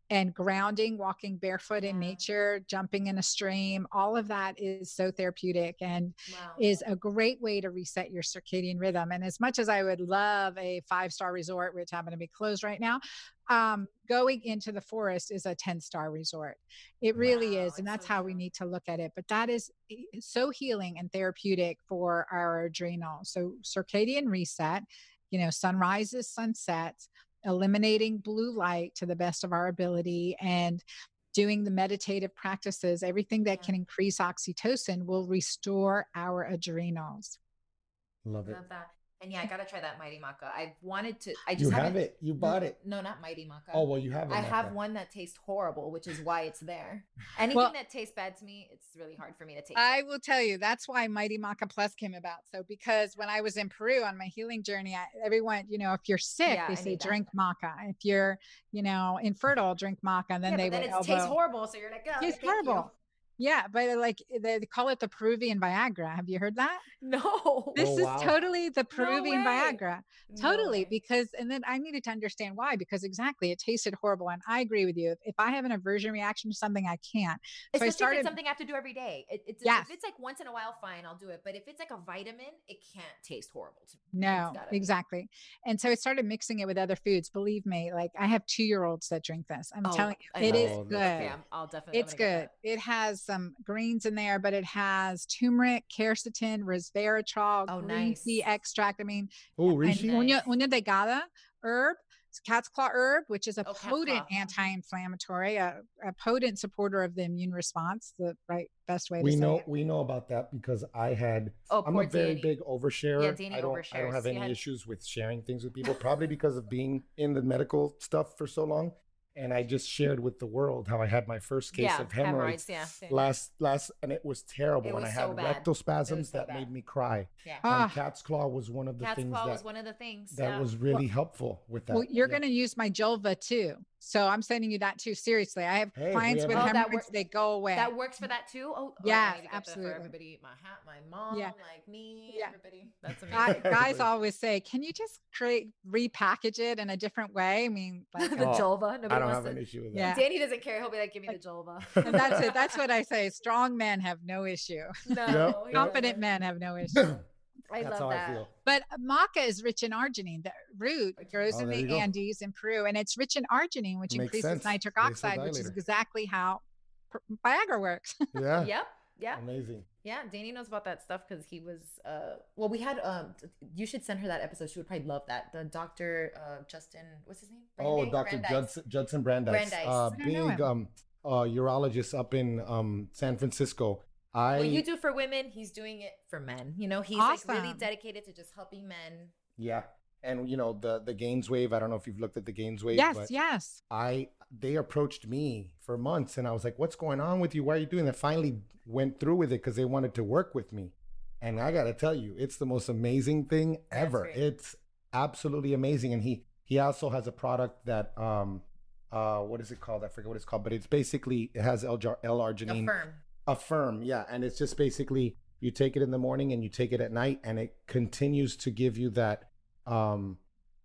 And grounding, walking barefoot in nature, jumping in a stream, all of that is so therapeutic and Wow. is a great way to reset your circadian rhythm. And as much as I would love a five star resort, which happen to be closed right now, um, going into the forest is a 10 star resort. It really Wow, is. And that's so how we need to look at it. But that is so healing and therapeutic for our adrenal. So, circadian reset, you know, sunrises, sunsets, eliminating blue light to the best of our ability and doing the meditative practices, everything that Yeah. can increase oxytocin will restore our adrenals. Love it. Love that. And yeah, I gotta try that Mighty Maca. I've wanted to. I just You have it. You bought it. No, not Mighty Maca. Oh well, you have it. I have one that tastes horrible, which is why it's there. Anything Well- that tastes bad to me, it's really hard for me to taste. I it. will tell you that's why Mighty Maca Plus came about. So because when I was in Peru on my healing journey, I, everyone, you know, if you're sick, Yeah, they I say need that. drink maca. If you're, you know, infertile, drink maca. And then yeah, they but then would it elbow. tastes horrible, so you're like, oh, Tastes horrible. you." Horrible. Yeah, but uh, like eh, they call it the Peruvian Viagra. Have you heard that? No, This Oh, is wow. totally the Peruvian way. Viagra. Totally, way. because and then I needed to understand why. Because exactly, it tasted horrible, and I agree with you. If, if I have an aversion reaction to something, I can't. So Especially I if it's something I have to do every day. It, it's Yes. if it's like once in a while, fine, I'll do it. But if it's like a vitamin, it can't taste horrible to me. No, It's be- exactly. And so I started mixing it with other foods. Believe me, like I have two year olds that drink this. I'm Oh, telling I you, it love is oh, good. Okay, I'm, I'll definitely. It's good. It has some greens in there, but it has turmeric, quercetin, resveratrol, Oh, green tea nice. extract. I mean, Oh, and reishi. Nice. uña, uña de gato herb, it's cat's claw herb, which is a Oh, potent anti-inflammatory, a, a potent supporter of the immune response. The right best way to We say know it. we know about that because I had. Oh, I'm a very Danny. big oversharer. Danny I don't. I don't have any had- issues with sharing things with people, probably because of being in the medical stuff for so long. And I just shared with the world how I had my first case yeah, of hemorrhoids, Yeah, last last, and it was terrible. It was and was I had so bad. rectal spasms so that bad. made me cry. yeah. Ah. and cat's claw was one of the Cat's things claw that was one of the things. that yeah. was really helpful with that. Well, you're Yeah. going to use my Julva too. So I'm sending you that too. Seriously, I have Hey, clients have with a- Oh, that hemorrhoids. they go away. That works for that too. Oh, oh, I Yes, need to get that absolutely. For everybody, my hat, my mom, Yeah. like me, Yeah. everybody. That's Guy- amazing. guys always say, "Can you just create repackage it in a different way?" I mean, like, the Oh, Julva. Nobody I don't have to- an issue with that. Yeah. Danny doesn't care. He'll be like, "Give me the Julva." and that's it. That's what I say. Strong men have no issue. no, Yep, Confident doesn't. men have no issue. I That's love how that. I feel. But maca is rich in arginine. The root grows Oh, in the. Andes in Peru, and it's rich in arginine, which Makes increases sense. nitric oxide, which is exactly how Viagra works. Yeah. Yep. Yeah. Amazing. Yeah. Danny knows about that stuff because he was. uh Well, we had. um You should send her that episode. She would probably love that. The doctor uh Justin. What's his name? Oh, Dr. Judson, Judson Brandeis, Brandeis. Uh, I don't know big um, uh, urologist up in um, San Francisco. I What you do for women, he's doing it for men. You know, he's like really dedicated to just helping men. yeah, and you know the the GAINSWave. I don't know if you've looked at the GAINSWave. yes, but yes. I they approached me for months, and I was like, "What's going on with you? Why are you doing that?" Finally, went through with it because they wanted to work with me, and I got to tell you, it's the most amazing thing ever. It's absolutely amazing, and he he also has a product that um uh what is it called? I forget what it's called, but it's basically it has L arginine Affirm. Affirm yeah and it's just basically you take it in the morning and you take it at night and it continues to give you that um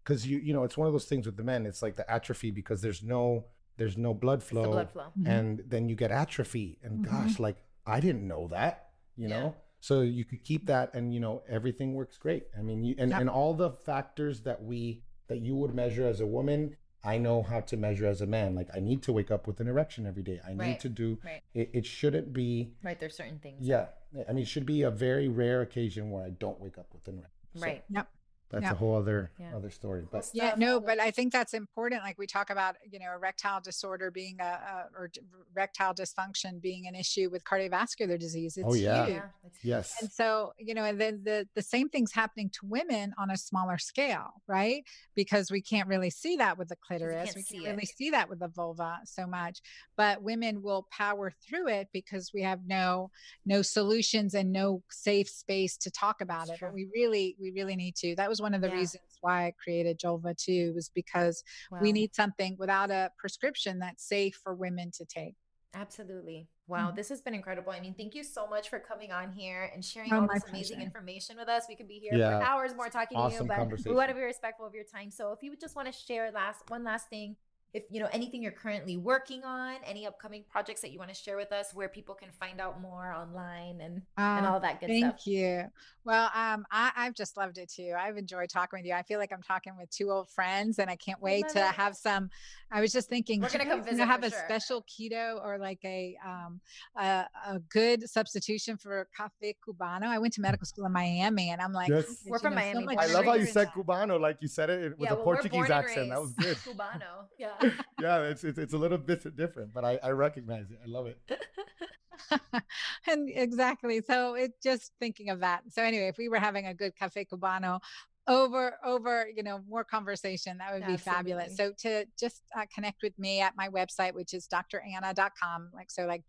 because you you know it's one of those things with the men it's like the atrophy because there's no there's no blood It's the flow blood flow. Mhm. and then you get atrophy and Mhm. gosh like i didn't know that you Yeah. know so you could keep that and you know everything works great i mean you and, Yep. and all the factors that we that you would measure as a woman i know how to measure as a man like i need to wake up with an erection every day i need Right. to do Right. it, it shouldn't be Right. There's certain things. yeah, I mean, it should be a very rare occasion where I don't wake up with an erection. So Right. Yep. That's Yep. a whole other Yeah. other story. But Yeah, no, but I think that's important. Like we talk about, you know, erectile disorder being a, a or erectile dysfunction being an issue with cardiovascular disease. Oh, it's Oh, yeah. huge. Yeah. Yes, And so, you know, and then the the same thing's happening to women on a smaller scale, right? Because we can't really see that with the clitoris. can't We can't it. really see that with the vulva so much. But women will power through it because we have no no solutions and no safe space to talk about That's it. But we really, we really need to. That was one of the Yeah. reasons why I created Julva too, was because we need something without a prescription that's safe for women to take. Absolutely. Wow, Mhm. this has been incredible. I mean, thank you so much for coming on here and sharing Oh, all this amazing pleasure. information with us. We could be here Yeah. for hours more talking to you, but we want to be respectful of your time. So if you would just want to share last one last thing, if you know anything you're currently working on, any upcoming projects that you want to share with us, where people can find out more online and and Uh, all that good Thank stuff. Thank you. Well, um, I, I've just loved it too. I've enjoyed talking with you. I feel like I'm talking with two old friends, and I can't wait love to it. have some. I was just thinking, We're gonna come visit have a sure. special keto or like a um a, a good substitution for cafe cubano. I went to medical school in Miami, and I'm like, Yes. We're from know, Miami, much born I love how you said in- Cubano, like you said it with yeah, a well, Portuguese born and accent. That was good. Cubano. Yeah. yeah, it's, it's it's a little bit different, but I I recognize it. I love it. and exactly. So it just thinking of that. So anyway, if we were having a good cafe cubano over over you know more conversation that would be fabulous so to just uh, connect with me at my website which is dranna.com like so like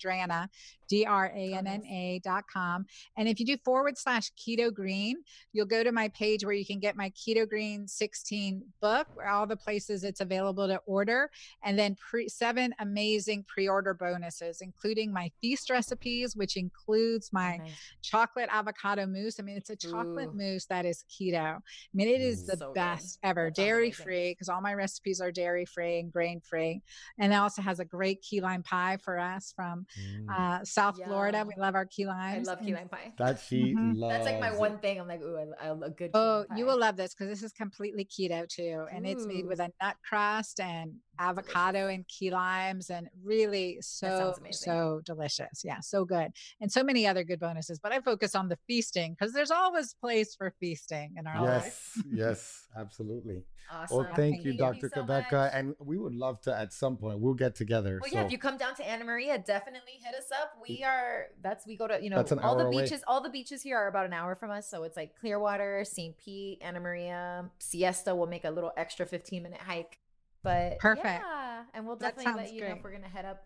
drana dot com. and if you do forward slash keto green you'll go to my page where you can get my keto green 16 book where all the places it's available to order and then pre- seven amazing pre-order bonuses including my feast recipes which includes my nice. chocolate avocado mousse i mean it's a chocolate Ooh. mousse that is keto I mean, it is the so best good. ever, dairy free, because all my recipes are dairy free and grain free. And it also has a great key lime pie for us from mm. uh, South yeah. Florida. We love our key limes. I love key lime pie. That she mm-hmm. That's like my one thing. I'm like, ooh, I, I love good. Oh, you will love this because this is completely keto too, and ooh. it's made with a nut crust and avocado and key limes and really so so delicious yeah so good and so many other good bonuses but i focus on the feasting because there's always place for feasting in our yes life yes absolutely awesome. well thank, thank you dr you so Cabeca. and we would love to at some point we'll get together well so. yeah if you come down to anna maria definitely hit us up we are that's we go to you know all the beaches away. all the beaches here are about an hour from us so it's like clearwater st pete anna maria siesta We'll make a little extra 15 minute hike but perfect. Yeah, and we'll definitely let you great. know if we're gonna head up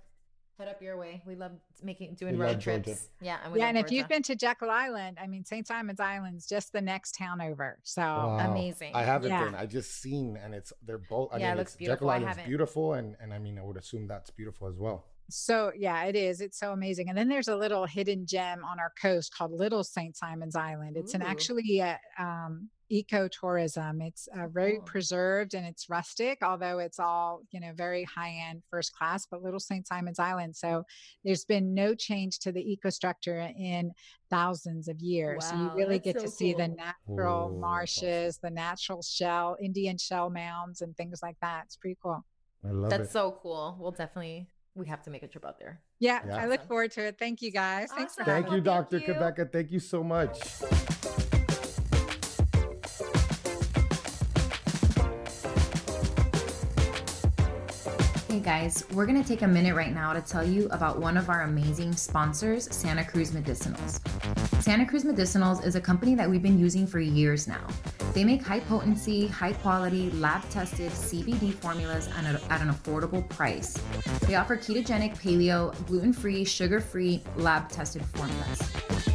head up your way. We love making doing we road trips. Georgia. Yeah, and yeah, and if you've been to Jekyll Island, I mean St. Simon's Island's just the next town over. So wow. amazing. I haven't yeah. been. I just seen, and it's they're both. I yeah, mean, it looks beautiful. Jekyll Island's beautiful, and and I mean I would assume that's beautiful as well. So yeah, it is. It's so amazing. And then there's a little hidden gem on our coast called Little St. Simon's Island. It's Ooh. an actually a, um, ecotourism. It's uh, very preserved and it's rustic, although it's all, you know, very high end first class, but Little St. Simon's Island. So there's been no change to the ecostructure in thousands of years. Wow, so you really get so to cool. see the natural Ooh, marshes, the natural shell, Indian shell mounds, and things like that. It's pretty cool. I love That's it. so cool. We'll definitely we have to make a trip out there. Yeah, yeah. I look forward to it. Thank you guys. Awesome. Thanks for Thank you, Dr. Thank you. Cabeca. Thank you so much. Hey guys, we're gonna take a minute right now to tell you about one of our amazing sponsors, Santa Cruz Medicinals. Santa Cruz Medicinals is a company that we've been using for years now. They make high potency, high quality, lab tested CBD formulas at an affordable price. They offer ketogenic, paleo, gluten free, sugar free, lab tested formulas.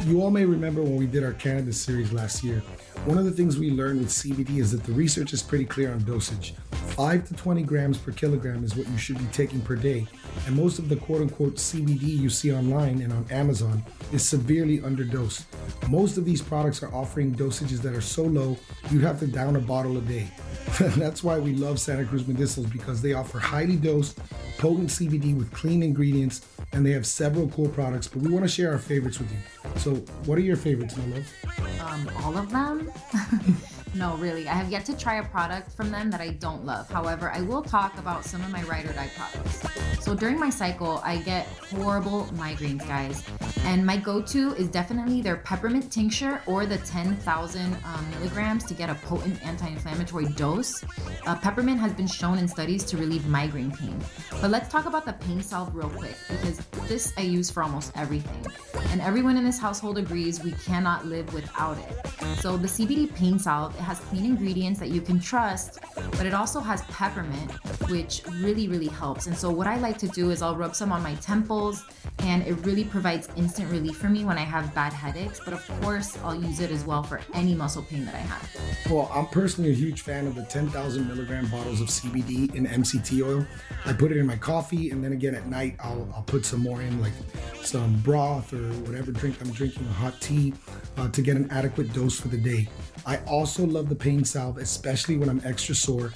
You all may remember when we did our cannabis series last year. One of the things we learned with CBD is that the research is pretty clear on dosage. 5 to 20 grams per kilogram is what you should be taking per day, and most of the quote unquote CBD you see online and on Amazon is severely underdosed. Most of these products are offering dosages that are so low you'd have to down a bottle a day. That's why we love Santa Cruz Medicinals because they offer highly dosed, potent CBD with clean ingredients, and they have several cool products. But we want to share our favorites with you. So, what are your favorites, my love? Um, all of them. no, really. I have yet to try a product from them that I don't love. However, I will talk about some of my ride or die products. So during my cycle, I get horrible migraines, guys. And my go to is definitely their peppermint tincture or the 10,000 um, milligrams to get a potent anti inflammatory dose. Uh, peppermint has been shown in studies to relieve migraine pain. But let's talk about the pain salve real quick because this I use for almost everything. And everyone in this household agrees we cannot live without it. So the CBD pain salve, it has clean ingredients that you can trust, but it also has peppermint, which really, really helps. And so what I like to do is I'll rub some on my temples and it really provides instant relief for me when I have bad headaches. But of course, I'll use it as well for any muscle pain that I have. Well, I'm personally a huge fan of the 10,000 milligram bottles of CBD in MCT oil. I put it in my coffee, and then again at night, I'll, I'll put some more in, like some broth or whatever drink I'm drinking, a hot tea, uh, to get an adequate dose for the day. I also love the pain salve, especially when I'm extra sore.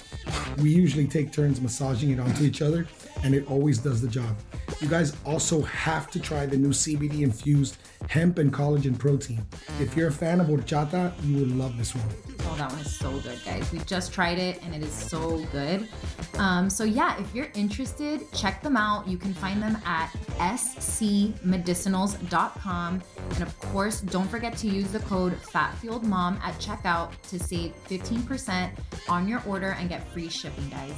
We usually take turns massaging it onto each other, and it always does the job. You guys also have to try the new CBD infused hemp and collagen protein. If you're a fan of horchata, you will love this one. Oh, that one is so good, guys. We just tried it and it is so good. Um, so, yeah, if you're interested, check them out. You can find them at scmedicinals.com. And of course, don't forget to use the code FATFueledMom at checkout to save 15% on your order and get free shipping, guys.